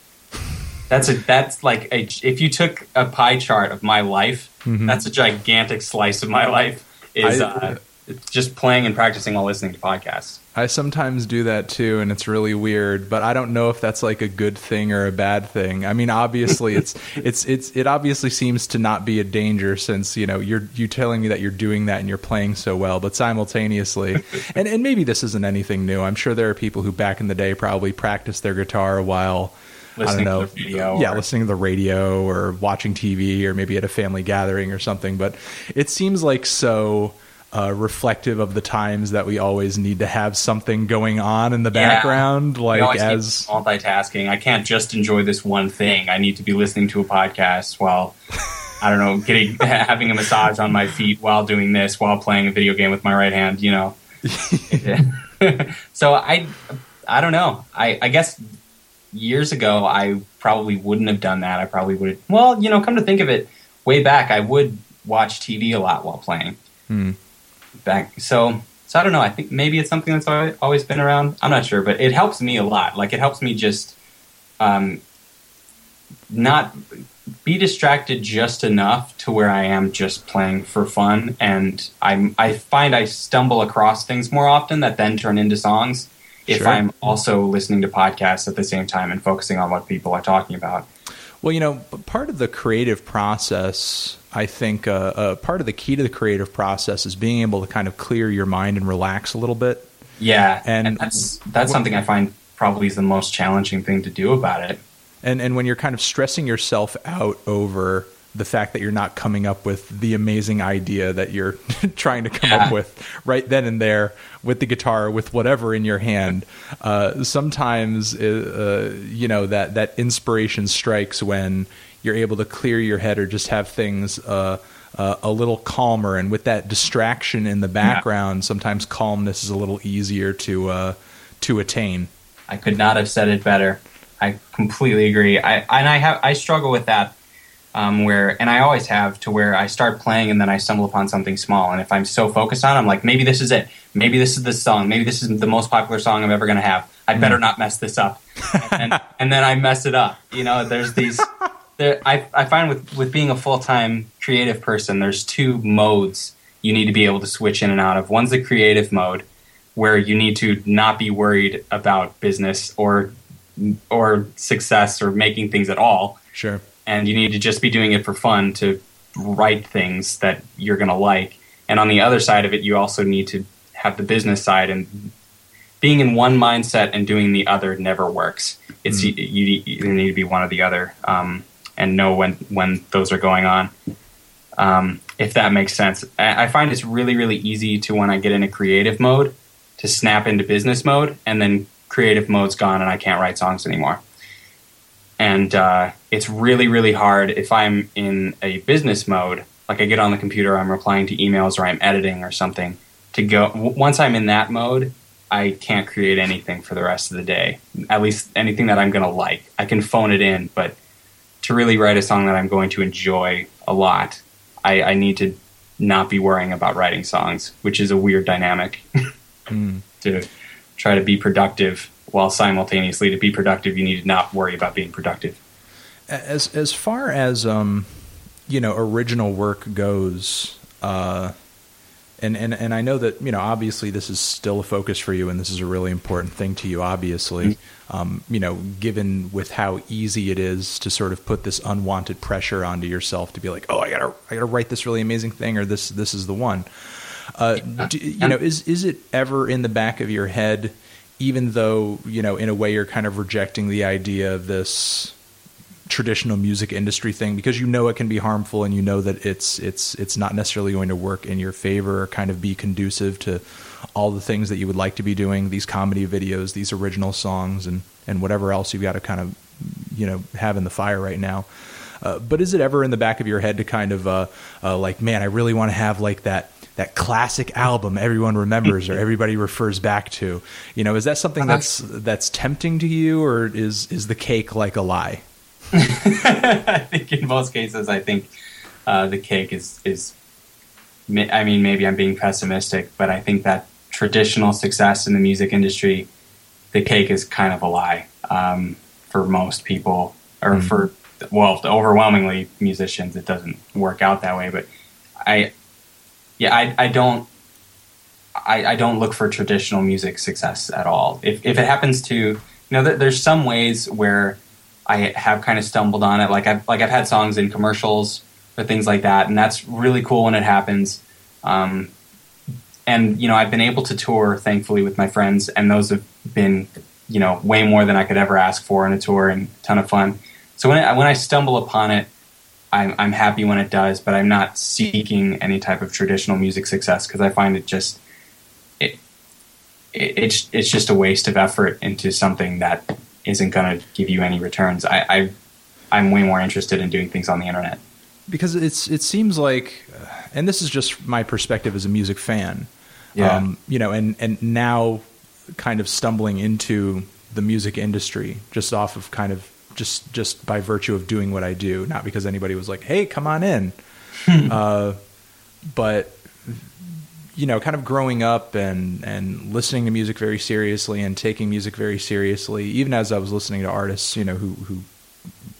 That's a that's like a, if you took a pie chart of my life, mm-hmm. that's a gigantic slice of my life. Is I, uh, just playing and practicing while listening to podcasts. I sometimes do that too, and it's really weird. But I don't know if that's like a good thing or a bad thing. I mean, obviously, it's it's it's it obviously seems to not be a danger since you know you're you telling me that you're doing that and you're playing so well. But simultaneously, and and maybe this isn't anything new. I'm sure there are people who back in the day probably practiced their guitar while. Listening I don't know. To the radio yeah, or... listening to the radio or watching TV or maybe at a family gathering or something. But it seems like so uh, reflective of the times that we always need to have something going on in the yeah. background, like as multitasking. I can't just enjoy this one thing. I need to be listening to a podcast while I don't know, getting having a massage on my feet while doing this, while playing a video game with my right hand. You know, so I I don't know. I I guess years ago I probably wouldn't have done that. I probably would. Well, you know, come to think of it, way back I would watch TV a lot while playing. Hmm back. So so I don't know. I think maybe it's something that's always been around. I'm not sure, but it helps me a lot. Like it helps me just um, not be distracted just enough to where I am just playing for fun, and I I find I stumble across things more often that then turn into songs if sure. I'm also listening to podcasts at the same time and focusing on what people are talking about. Well, you know, part of the creative process, I think, uh, uh, part of the key to the creative process is being able to kind of clear your mind and relax a little bit. Yeah, and, and that's that's something I find probably is the most challenging thing to do about it. And and when you're kind of stressing yourself out over the fact that you're not coming up with the amazing idea that you're trying to come yeah. up with right then and there with the guitar with whatever in your hand. Uh, sometimes uh, uh, you know that that inspiration strikes when you're able to clear your head or just have things uh, uh a little calmer. And with that distraction in the background yeah. sometimes calmness is a little easier to uh, to attain. I could not have said it better. I completely agree. I and I have I struggle with that um, where and I always have to where I start playing and then I stumble upon something small. And if I'm so focused on it, I'm like maybe this is it. Maybe this is the song. Maybe this is the most popular song I'm ever going to have. I better not mess this up. And, and, then I mess it up. You know there's these there, I, I find with with being a full time creative person there's two modes you need to be able to switch in and out of. One's the creative mode where you need to not be worried about business or or success or making things at all. Sure and you need to just be doing it for fun to write things that you're going to like. And on the other side of it, you also need to have the business side and being in one mindset and doing the other never works. It's mm-hmm. you, you, need to be one or the other um, and know when when those are going on. Um, if that makes sense, I find it's really really easy to when I get into creative mode to snap into business mode, and then creative mode's gone and I can't write songs anymore and uh, it's really really hard if i'm in a business mode like I get on the computer, I'm replying to emails or I'm editing or something. To go w- once I'm in that mode, I can't create anything for the rest of the day. At least anything that I'm going to like. I can phone it in, but to really write a song that I'm going to enjoy a lot, I, I need to not be worrying about writing songs, which is a weird dynamic. Mm. to try to be productive while simultaneously to be productive, you need to not worry about being productive. As as far as um, you know, original work goes, uh, and and and I know that you know, obviously, this is still a focus for you, and this is a really important thing to you. Obviously, mm-hmm. um, you know, given with how easy it is to sort of put this unwanted pressure onto yourself to be like, oh, I gotta I gotta write this really amazing thing, or this this is the one. Uh, do, you know, is is it ever in the back of your head, even though you know, in a way, you're kind of rejecting the idea of this traditional music industry thing because you know it can be harmful and you know that it's it's it's not necessarily going to work in your favor or kind of be conducive to all the things that you would like to be doing these comedy videos these original songs and and whatever else you've got to kind of you know have in the fire right now uh, but is it ever in the back of your head to kind of uh, uh, like man I really want to have like that that classic album everyone remembers or everybody refers back to. You know, is that something uh-huh. that's that's tempting to you, or is is the cake like a lie? I think in most cases, I think uh, the cake is is. I mean, maybe I'm being pessimistic, but I think that traditional success in the music industry, the cake is kind of a lie um, for most people, or mm-hmm. for well, overwhelmingly musicians. It doesn't work out that way, but I yeah, I, I don't I, I, don't look for traditional music success at all. If, if it happens to, you know, th- there's some ways where I have kind of stumbled on it. Like I've, like I've had songs in commercials or things like that, and that's really cool when it happens. Um, and you know, I've been able to tour, thankfully, with my friends, and those have been, you know, way more than I could ever ask for in a tour and a ton of fun. So when I, when I stumble upon it, I'm, I'm happy when it does, but I'm not seeking any type of traditional music success because I find it just it, it, it's it's just a waste of effort into something that isn't going to give you any returns. I, I I'm way more interested in doing things on the internet because it's it seems like, and this is just my perspective as a music fan. Yeah. Um, you know, and and now kind of stumbling into the music industry just off of kind of just just by virtue of doing what I do, not because anybody was like, "Hey, come on in." uh, but you know, kind of growing up and and listening to music very seriously and taking music very seriously, even as I was listening to artists, you know, who who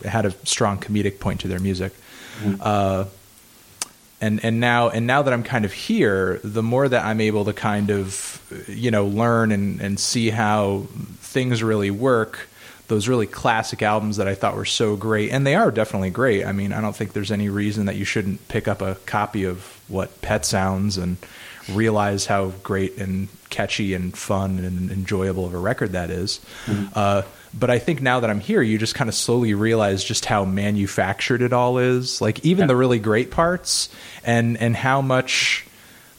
had a strong comedic point to their music. Mm-hmm. Uh, and and now and now that I'm kind of here, the more that I'm able to kind of you know learn and and see how things really work, those really classic albums that I thought were so great, and they are definitely great. I mean, I don't think there's any reason that you shouldn't pick up a copy of what Pet sounds and realize how great and catchy and fun and enjoyable of a record that is. Mm-hmm. Uh, but I think now that I'm here, you just kind of slowly realize just how manufactured it all is. Like even yeah. the really great parts, and and how much.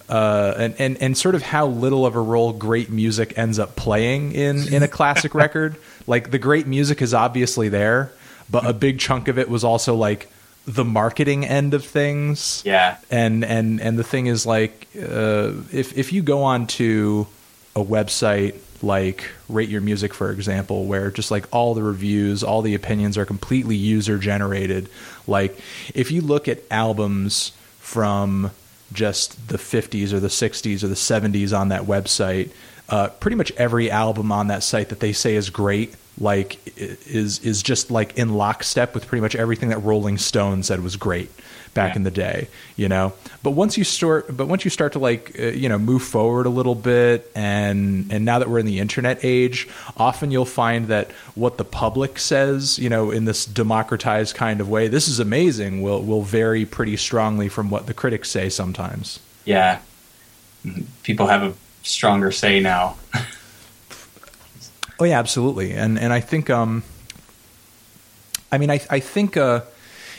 Uh, and, and and sort of how little of a role great music ends up playing in in a classic record. Like the great music is obviously there, but a big chunk of it was also like the marketing end of things. Yeah. And and and the thing is like uh, if if you go on to a website like rate your music for example where just like all the reviews all the opinions are completely user generated like if you look at albums from just the 50s or the 60s or the 70s on that website uh, pretty much every album on that site that they say is great like is is just like in lockstep with pretty much everything that Rolling Stone said was great back yeah. in the day, you know. But once you start, but once you start to like, uh, you know, move forward a little bit, and and now that we're in the internet age, often you'll find that what the public says, you know, in this democratized kind of way, this is amazing, will will vary pretty strongly from what the critics say sometimes. Yeah, people have a stronger say now. oh yeah, absolutely, and and I think um, I mean I I think uh,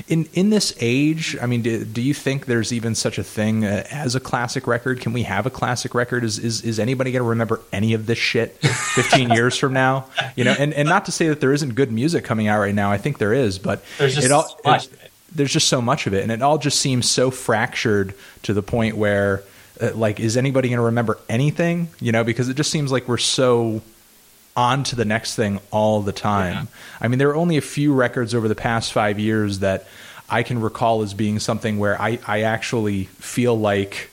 in in this age, I mean, do, do you think there's even such a thing uh, as a classic record? Can we have a classic record? Is is is anybody going to remember any of this shit 15 years from now? You know, and and not to say that there isn't good music coming out right now. I think there is, but there's just it all, much. It, there's just so much of it, and it all just seems so fractured to the point where, uh, like, is anybody going to remember anything? You know, because it just seems like we're so on to the next thing all the time. Yeah. I mean, there are only a few records over the past five years that I can recall as being something where I, I actually feel like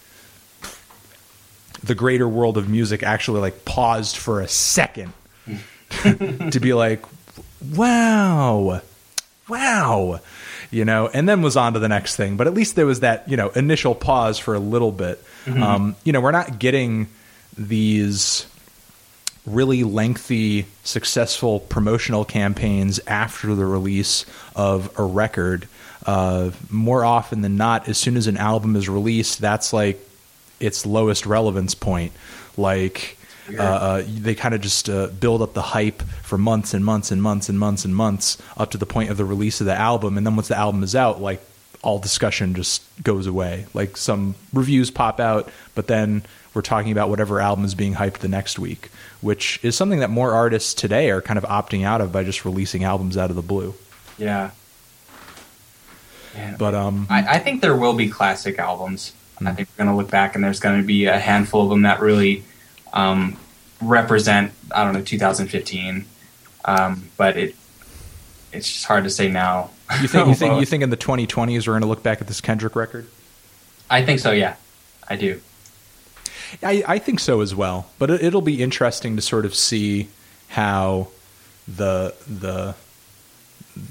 the greater world of music actually like paused for a second to be like, wow, wow, you know, and then was on to the next thing. But at least there was that, you know, initial pause for a little bit. Um, you know, we're not getting these really lengthy, successful promotional campaigns after the release of a record. Uh, more often than not, as soon as an album is released, that's like its lowest relevance point. Like uh, uh, they kind of just uh, build up the hype for months and months and months and months and months up to the point of the release of the album, and then once the album is out, like all discussion just goes away. Like some reviews pop out, but then we're talking about whatever album is being hyped the next week, which is something that more artists today are kind of opting out of by just releasing albums out of the blue. Yeah. Yeah. But um, I, I think there will be classic albums. I think we're going to look back and there's going to be a handful of them that really um, represent, I don't know, 2015. Um, but it it's just hard to say now. you think you think you think in the 2020s we're going to look back at this Kendrick record? I think so. Yeah, I do. I, I think so as well. But it, it'll be interesting to sort of see how the the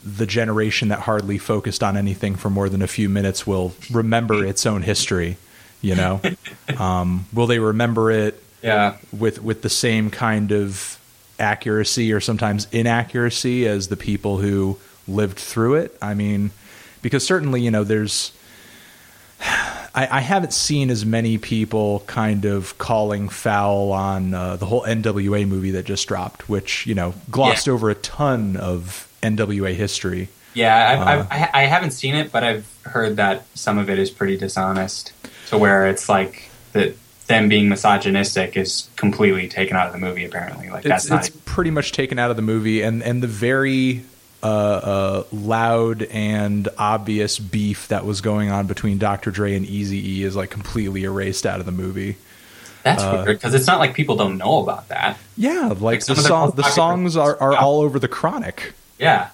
the generation that hardly focused on anything for more than a few minutes will remember its own history. You know, um, will they remember it Yeah. with with the same kind of accuracy or sometimes inaccuracy as the people who lived through it? I mean, because certainly you know there's. I, I haven't seen as many people kind of calling foul on uh, the whole NWA movie that just dropped, which you know glossed Yeah. over a ton of NWA history. Yeah, I've, Uh, I've, I, I haven't seen it, but I've heard that some of it is pretty dishonest. To where it's like that them being misogynistic is completely taken out of the movie. Apparently, like that's it's, not. it's pretty much taken out of the movie, and and the very uh, uh, loud and obvious beef that was going on between Dr. Dre and Easy E is like completely erased out of the movie. that's uh, weird because it's not like people don't know about that. Yeah, like some the song, the songs are, are all over the Chronic. Yeah,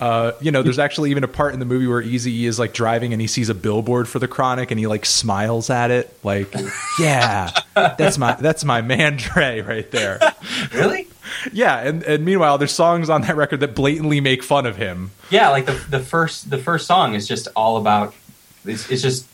Uh, you know, there's actually even a part in the movie where Easy E is like driving and he sees a billboard for the Chronic and he like smiles at it, like, yeah, that's my that's my man Dre right there. really? Yeah, and, and meanwhile, there's songs on that record that blatantly make fun of him. Yeah, like the the first the first song is just all about. It's, it's just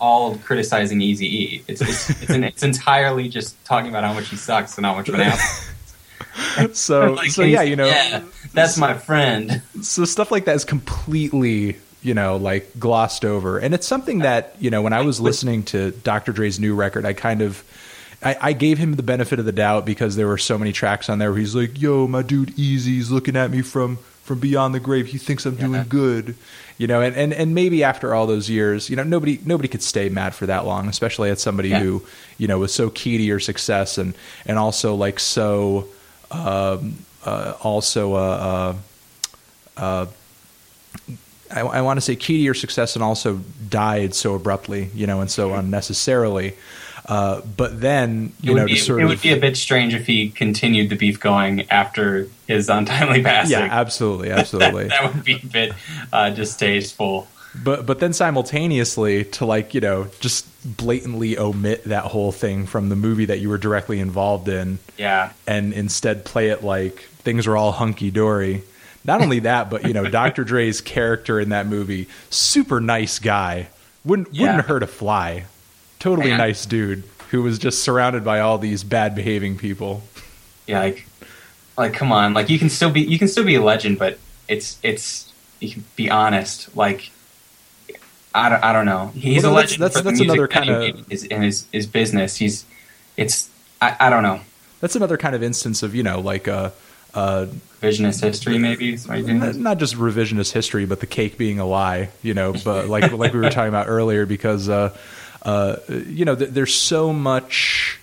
all criticizing Easy E. It's it's it's, an, it's entirely just talking about how much he sucks and how much of an asshole. So Like, so yeah, you know, yeah, that's my friend. so stuff like that is completely you know like glossed over and it's something that you know when i was listening to dr dre's new record i kind of I, I gave him the benefit of the doubt because there were so many tracks on there where he's like yo my dude Eazy's looking at me from from beyond the grave he thinks i'm Yeah. doing good you know and, and and maybe after all those years you know nobody nobody could stay mad for that long especially at somebody Yeah. who you know was so key to your success and and also like so um uh, also uh, uh uh I, I want to say key to your success and also died so abruptly, you know, and so unnecessarily. Uh, but then, It you would, know, be, it of would be a bit strange if he continued the beef going after his untimely passing. yeah, absolutely, absolutely. that would be a bit uh, distasteful. but but then simultaneously to like you know just blatantly omit that whole thing from the movie that you were directly involved in, Yeah, and instead play it like things are all hunky dory. Not only that, but you know, Dr. Dre's character in that movie, super nice guy, wouldn't Yeah. wouldn't hurt a fly. Totally Man. nice dude who was just surrounded by all these bad behaving people. yeah, like, like come on, like you can still be you can still be a legend, but it's it's you can be honest. Like, I don't, I don't know. He's Well, a legend. that's- for that's music another that kinda- is in his his business. He's it's I, I don't know That's another kind of instance of you know like uh, uh, revisionist history maybe. is what he did. n- not just revisionist history, but the cake being a lie. You know, but like like we were talking about earlier, because uh, uh, you know th- there's so much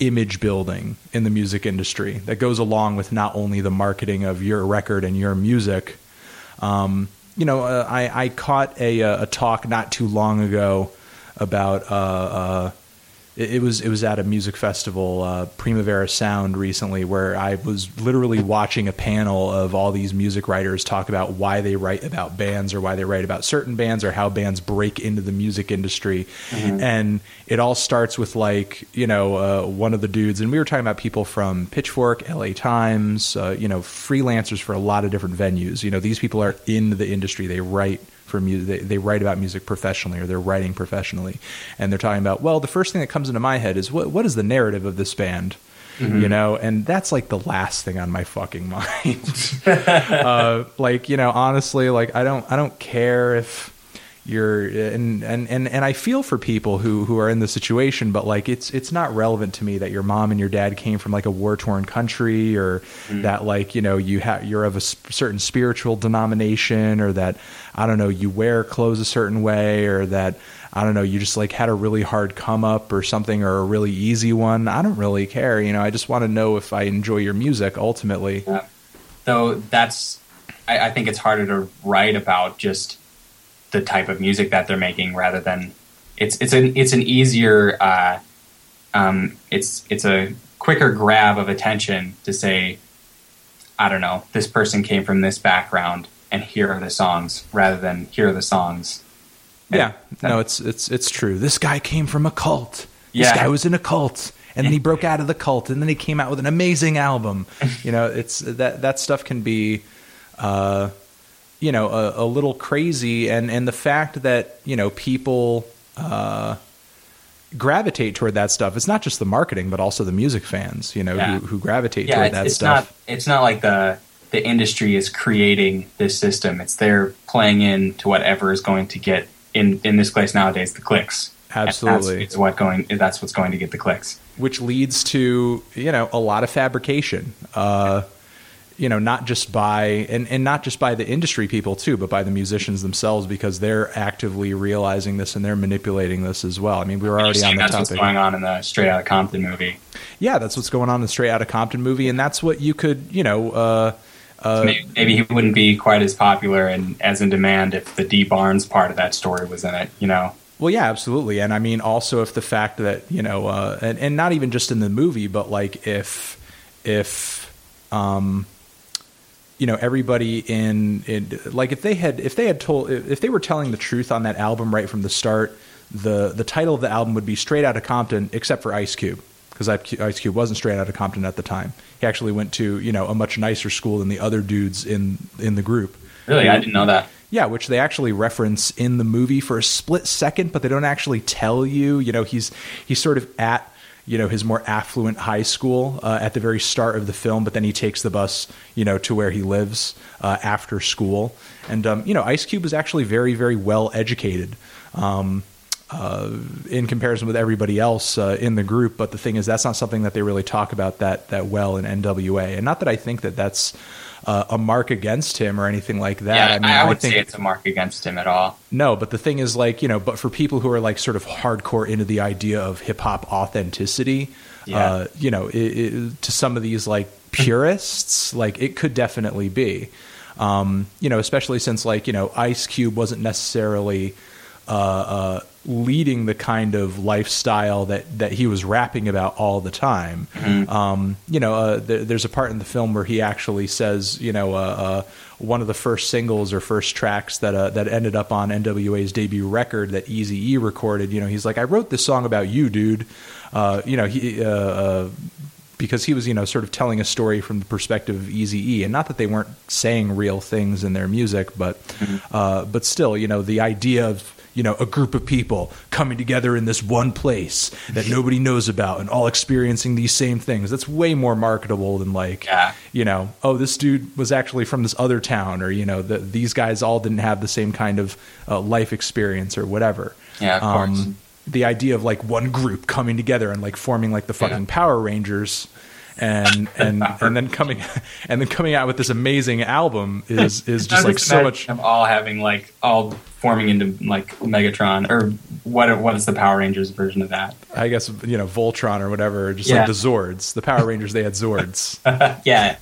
image building in the music industry that goes along with not only the marketing of your record and your music. Um, you know, uh, I I caught a a talk not too long ago about uh, uh, it, it was it was at a music festival, uh, Primavera Sound, recently, where I was literally watching a panel of all these music writers talk about why they write about bands or why they write about certain bands or how bands break into the music industry, Mm-hmm. and it all starts with like you know uh, one of the dudes, and we were talking about people from Pitchfork, L.A. Times, uh, you know, freelancers for a lot of different venues. You know, these people are in the industry; they write for music. They, they write about music professionally, or they're writing professionally, and they're talking about. Well, the first thing that comes into my head is what what is the narrative of this band, you know, and that's like the last thing on my fucking mind. uh, like you know, honestly, like I don't I don't care if you're and, and and and I feel for people who who are in the situation, but like it's it's not relevant to me that your mom and your dad came from like a war torn country, or mm. that like you know you have you're of a s- certain spiritual denomination, or that I don't know you wear clothes a certain way, or that I don't know you just like had a really hard come up or something, or a really easy one. I don't really care, you know. I just want to know if I enjoy your music ultimately. Yeah. Though that's, I, I think it's harder to write about just the type of music that they're making rather than it's it's an it's an easier uh, um, it's it's a quicker grab of attention to say I don't know this person came from this background and here are the songs rather than here are the songs. Yeah, that- no, it's it's it's true. This guy came from a cult. This Yeah. guy was in a cult, and then he broke out of the cult, and then he came out with an amazing album. You know, it's that that stuff can be, uh, you know, a, a little crazy, and and the fact that you know people. Uh, gravitate toward that stuff it's not just the marketing but also the music fans you know Yeah. who, who gravitate yeah, toward it's, that it's stuff not it's not like the the industry is creating this system. It's they're playing in to whatever is going to get in in this place nowadays the clicks. Absolutely. that's, it's what going. That's what's going to get the clicks. which leads to you know a lot of fabrication uh you know not just by and, and not just by the industry people too but by the musicians themselves because they're actively realizing this and they're manipulating this as well i mean we were already on the that's what's going on in the Straight Outta Compton movie. yeah that's what's going on in the straight Outta compton movie and that's what you could you know uh uh, maybe, maybe he wouldn't be quite as popular and as in demand if the Dee Barnes part of that story was in it. You know, Well, yeah, absolutely, and I mean also if the fact that you know, uh, and and not even just in the movie, but like if if um, you know everybody in, in like if they had if they had told if they were telling the truth on that album right from the start, the the title of the album would be Straight Outta Compton, except for Ice Cube. Because Ice Cube wasn't straight out of Compton at the time. He actually went to you know a much nicer school than the other dudes in in the group. really, I didn't know that. Yeah, which they actually reference in the movie for a split second, but they don't actually tell you. You know, he's he's sort of at you know his more affluent high school uh, at the very start of the film, but then he takes the bus you know to where he lives uh, after school. And um, you know, Ice Cube was actually very very well educated. Um, uh, in comparison with everybody else uh, in the group, but the thing is, that's not something that they really talk about that that well in NWA. And not that I think that that's uh, a mark against him or anything like that. yeah, I mean, I, would think say it's a mark against him at all. no, but the thing is, like, you know, but for people who are like sort of hardcore into the idea of hip hop authenticity, Yeah. uh, you know, it, it, to some of these like purists, like it could definitely be, um, you know, especially since like you know Ice Cube wasn't necessarily uh, uh, leading the kind of lifestyle that that he was rapping about all the time. Um, you know, uh, there, there's a part in the film where he actually says, you know, uh, uh, one of the first singles or first tracks that uh, that ended up on NWA's debut record that Easy E recorded. You know, he's like, I wrote this song about you, dude. Uh, you know, he. Uh, uh, because he was, you know, sort of telling a story from the perspective of Easy E, and not that they weren't saying real things in their music, but, uh, but still, you know, the idea of you know a group of people coming together in this one place that nobody knows about and all experiencing these same things that's way more marketable than like Yeah. you know oh this dude was actually from this other town or you know the, these guys all didn't have the same kind of uh, life experience or whatever Yeah, course. the idea of like one group coming together and like forming like the fucking Power Rangers and and and then coming and then coming out with this amazing album is is just like so much of all having like all forming into like Megatron or what what is the Power Rangers version of that? I guess you know Voltron or whatever, just Yeah. like the Zords. The Power Rangers, they had Zords. yeah,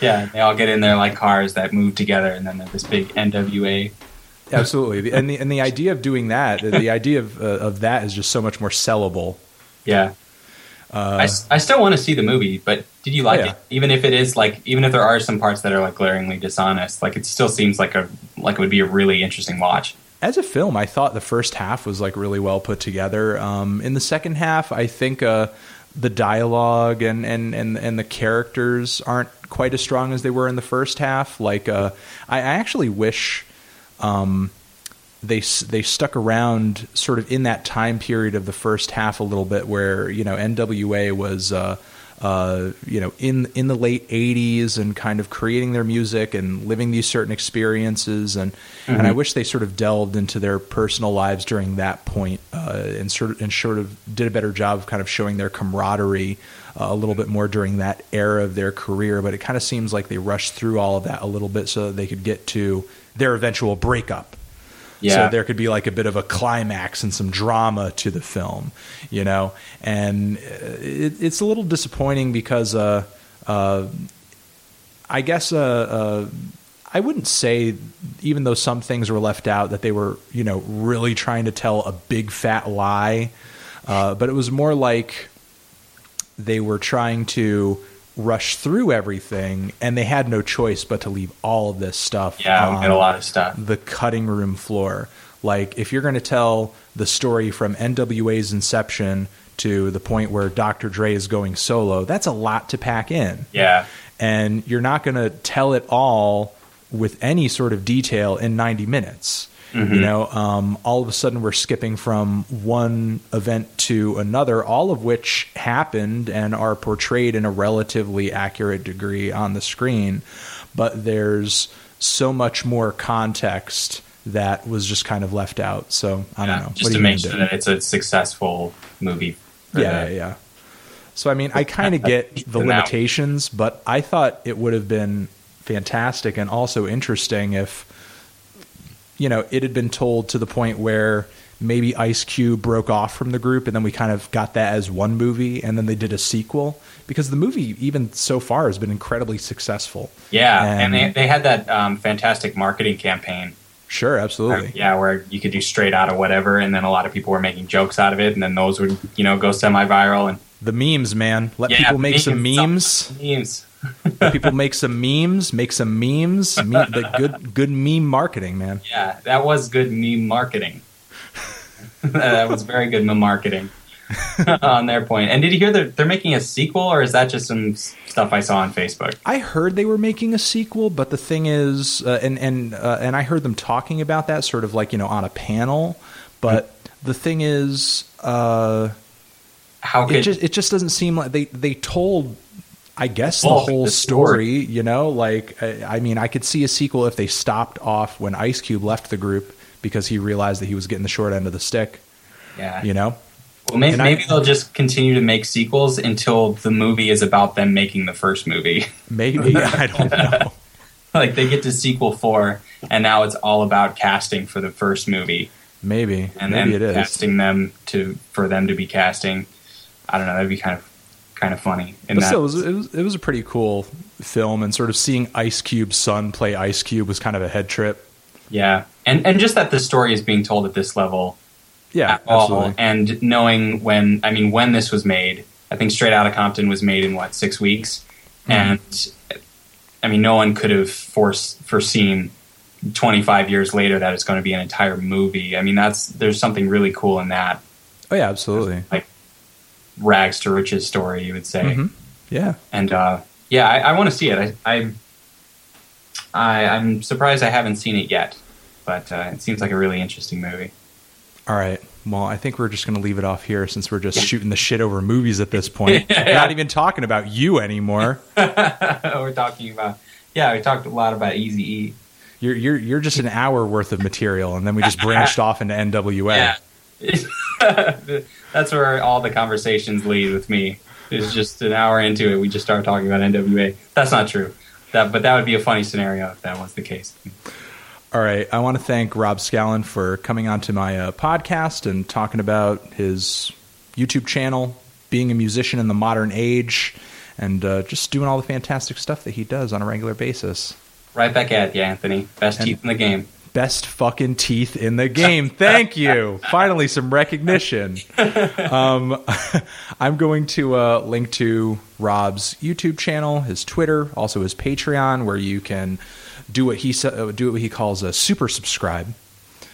yeah. They all get in there like cars that move together, and then they're this big NWA. Absolutely, and the and the idea of doing that, the idea of uh, of that is just so much more sellable. Yeah. Uh, I, I still want to see the movie, but did you like Oh, yeah. it? Even if it is like, even if there are some parts that are like glaringly dishonest, like it still seems like a like it would be a really interesting watch. as a film, I thought the first half was like really well put together. Um, in the second half, I think uh, the dialogue and, and, and, and the characters aren't quite as strong as they were in the first half. Like, uh, I, I actually wish um, they they stuck around sort of in that time period of the first half a little bit, where you know NWA was. Uh, uh, you know, in in the late '80s, and kind of creating their music and living these certain experiences, and and I wish they sort of delved into their personal lives during that point, uh, and sort of and sort of did a better job of kind of showing their camaraderie uh, a little bit more during that era of their career. But it kind of seems like they rushed through all of that a little bit so that they could get to their eventual breakup. Yeah. So there could be like a bit of a climax and some drama to the film, you know. And uh, it, it's a little disappointing because, uh, uh, I guess, uh, uh, I wouldn't say, even though some things were left out, that they were, you know, really trying to tell a big fat lie. Uh, but it was more like they were trying to rush through everything, and they had no choice but to leave all of this stuff. Yeah, we on get a lot of stuff. the cutting room floor. Like, if you're going to tell the story from NWA's inception to the point where Dr. Dre is going solo, that's a lot to pack in. Yeah. And you're not going to tell it all with any sort of detail in 90 minutes. You know, um, all of a sudden we're skipping from one event to another, all of which happened and are portrayed in a relatively accurate degree on the screen. But there's so much more context that was just kind of left out. So I don't know. Just What to make sure do? that it's a successful movie. yeah, the- yeah, yeah. So I mean, I kind of get the limitations, but I thought it would have been fantastic and also interesting if you know it had been told to the point where maybe Ice Cube broke off from the group, and then we kind of got that as one movie, and then they did a sequel because the movie, even so far, has been incredibly successful. Yeah, And- and, they, they had that um, fantastic marketing campaign. Sure, absolutely. Yeah, where you could do straight out of whatever, and then a lot of people were making jokes out of it, and then those would, you know, go semi-viral. And The memes, man. Let Yeah, people make some memes. memes. People make some memes. Make some memes. Me- the good, good meme marketing, man. Yeah, that was good meme marketing. that was very good meme marketing on their point. And did you hear that they're making a sequel, or is that just some stuff I saw on Facebook? I heard they were making a sequel, but the thing is, uh, and and uh, and I heard them talking about that sort of like you know on a panel. But the thing is, uh, How it just it just doesn't seem like they they told. I guess the Bulk whole the story, story. you know, like I, I mean, I could see a sequel if they stopped off when Ice Cube left the group because he realized that he was getting the short end of the stick, yeah? you know. Well, maybe, I- maybe they'll just continue to make sequels until the movie is about them making the first movie. Maybe I don't know. like they get to sequel four, and now it's all about casting for the first movie, Maybe and maybe then it is. casting them to for them to be casting. I don't know. That'd be kind of kind of funny. But still, it was, it was it was a pretty cool film, and sort of seeing Ice Cube's son play Ice Cube was kind of a head trip. yeah, and and just that the story is being told at this level Yeah, all, absolutely. and knowing when I mean when this was made. I think Straight Outta Compton was made in what six weeks, Mm-hmm. and I mean no one could have force, foreseen 25 years later that it's going to be an entire movie. I mean that's there's something really cool in that Oh yeah, absolutely. like rags to riches story, you would say. Mhm. Yeah, And uh, yeah, I, I want to see it. I, I, I'm surprised I haven't seen it yet, but uh, it seems like a really interesting movie. all right. Well, I think we're just going to leave it off here since we're just shooting the shit over movies at this point. Yeah. We're not even talking about you anymore. We're talking about yeah, we talked a lot about Easy E. You're you're you're just an hour worth of material, and then we just branched off into NWA. Yeah. That's where all the conversations lead with me. It's just an hour into it, we just start talking about NWA. That's not true. That, but that would be a funny scenario if that was the case. All right. I want to thank Rob Scallon for coming onto my uh, podcast and talking about his YouTube channel, being a musician in the modern age, and uh, just doing all the fantastic stuff that he does on a regular basis. Right back at you, Anthony. Best and teeth in the game. Best fucking teeth in the game. Thank you. Finally, some recognition. Um, I'm going to uh, link to Rob's YouTube channel, his Twitter, also his Patreon, where you can do what he uh, do what he calls a super subscribe.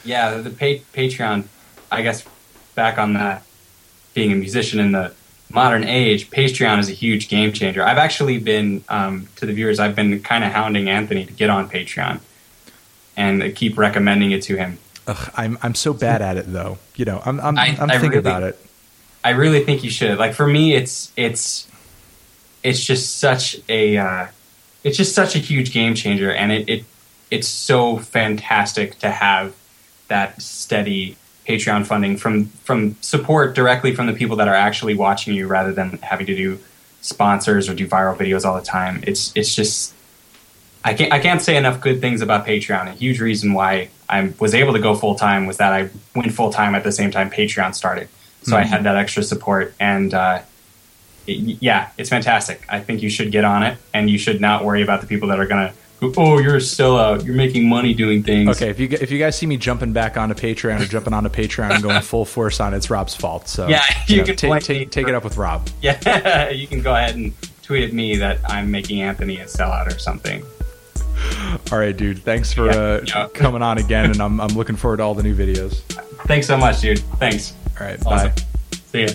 Yeah, the pa- Patreon. I guess back on that, being a musician in the modern age, Patreon is a huge game changer. I've actually been um, to the viewers. I've been kind of hounding Anthony to get on Patreon, and keep recommending it to him. Ugh, I'm I'm so bad at it though. You know, I'm I'm, I, am thinking really, about it. I really think you should. Like for me, it's it's it's just such a uh, it's just such a huge game changer, and it, it it's so fantastic to have that steady Patreon funding from from support directly from the people that are actually watching you, rather than having to do sponsors or do viral videos all the time. It's it's just I can't I can't say enough good things about Patreon. A huge reason why I was able to go full time was that I went full time at the same time Patreon started, so mm-hmm. I had that extra support and. Uh, it, yeah, it's fantastic. I think you should get on it, and you should not worry about the people that are gonna oh, you're still out. You're making money doing things. Okay, if you if you guys see me jumping back onto Patreon or jumping onto Patreon and going full force on, it, it's Rob's fault. So yeah, you, you know, can take take, take it up with Rob. Yeah, you can go ahead and tweet at me that I'm making Anthony a sellout or something. All right, dude. Thanks for uh, yeah. coming on again, and I'm I'm looking forward to all the new videos. Thanks so much, dude. Thanks. All right, awesome. bye. See ya.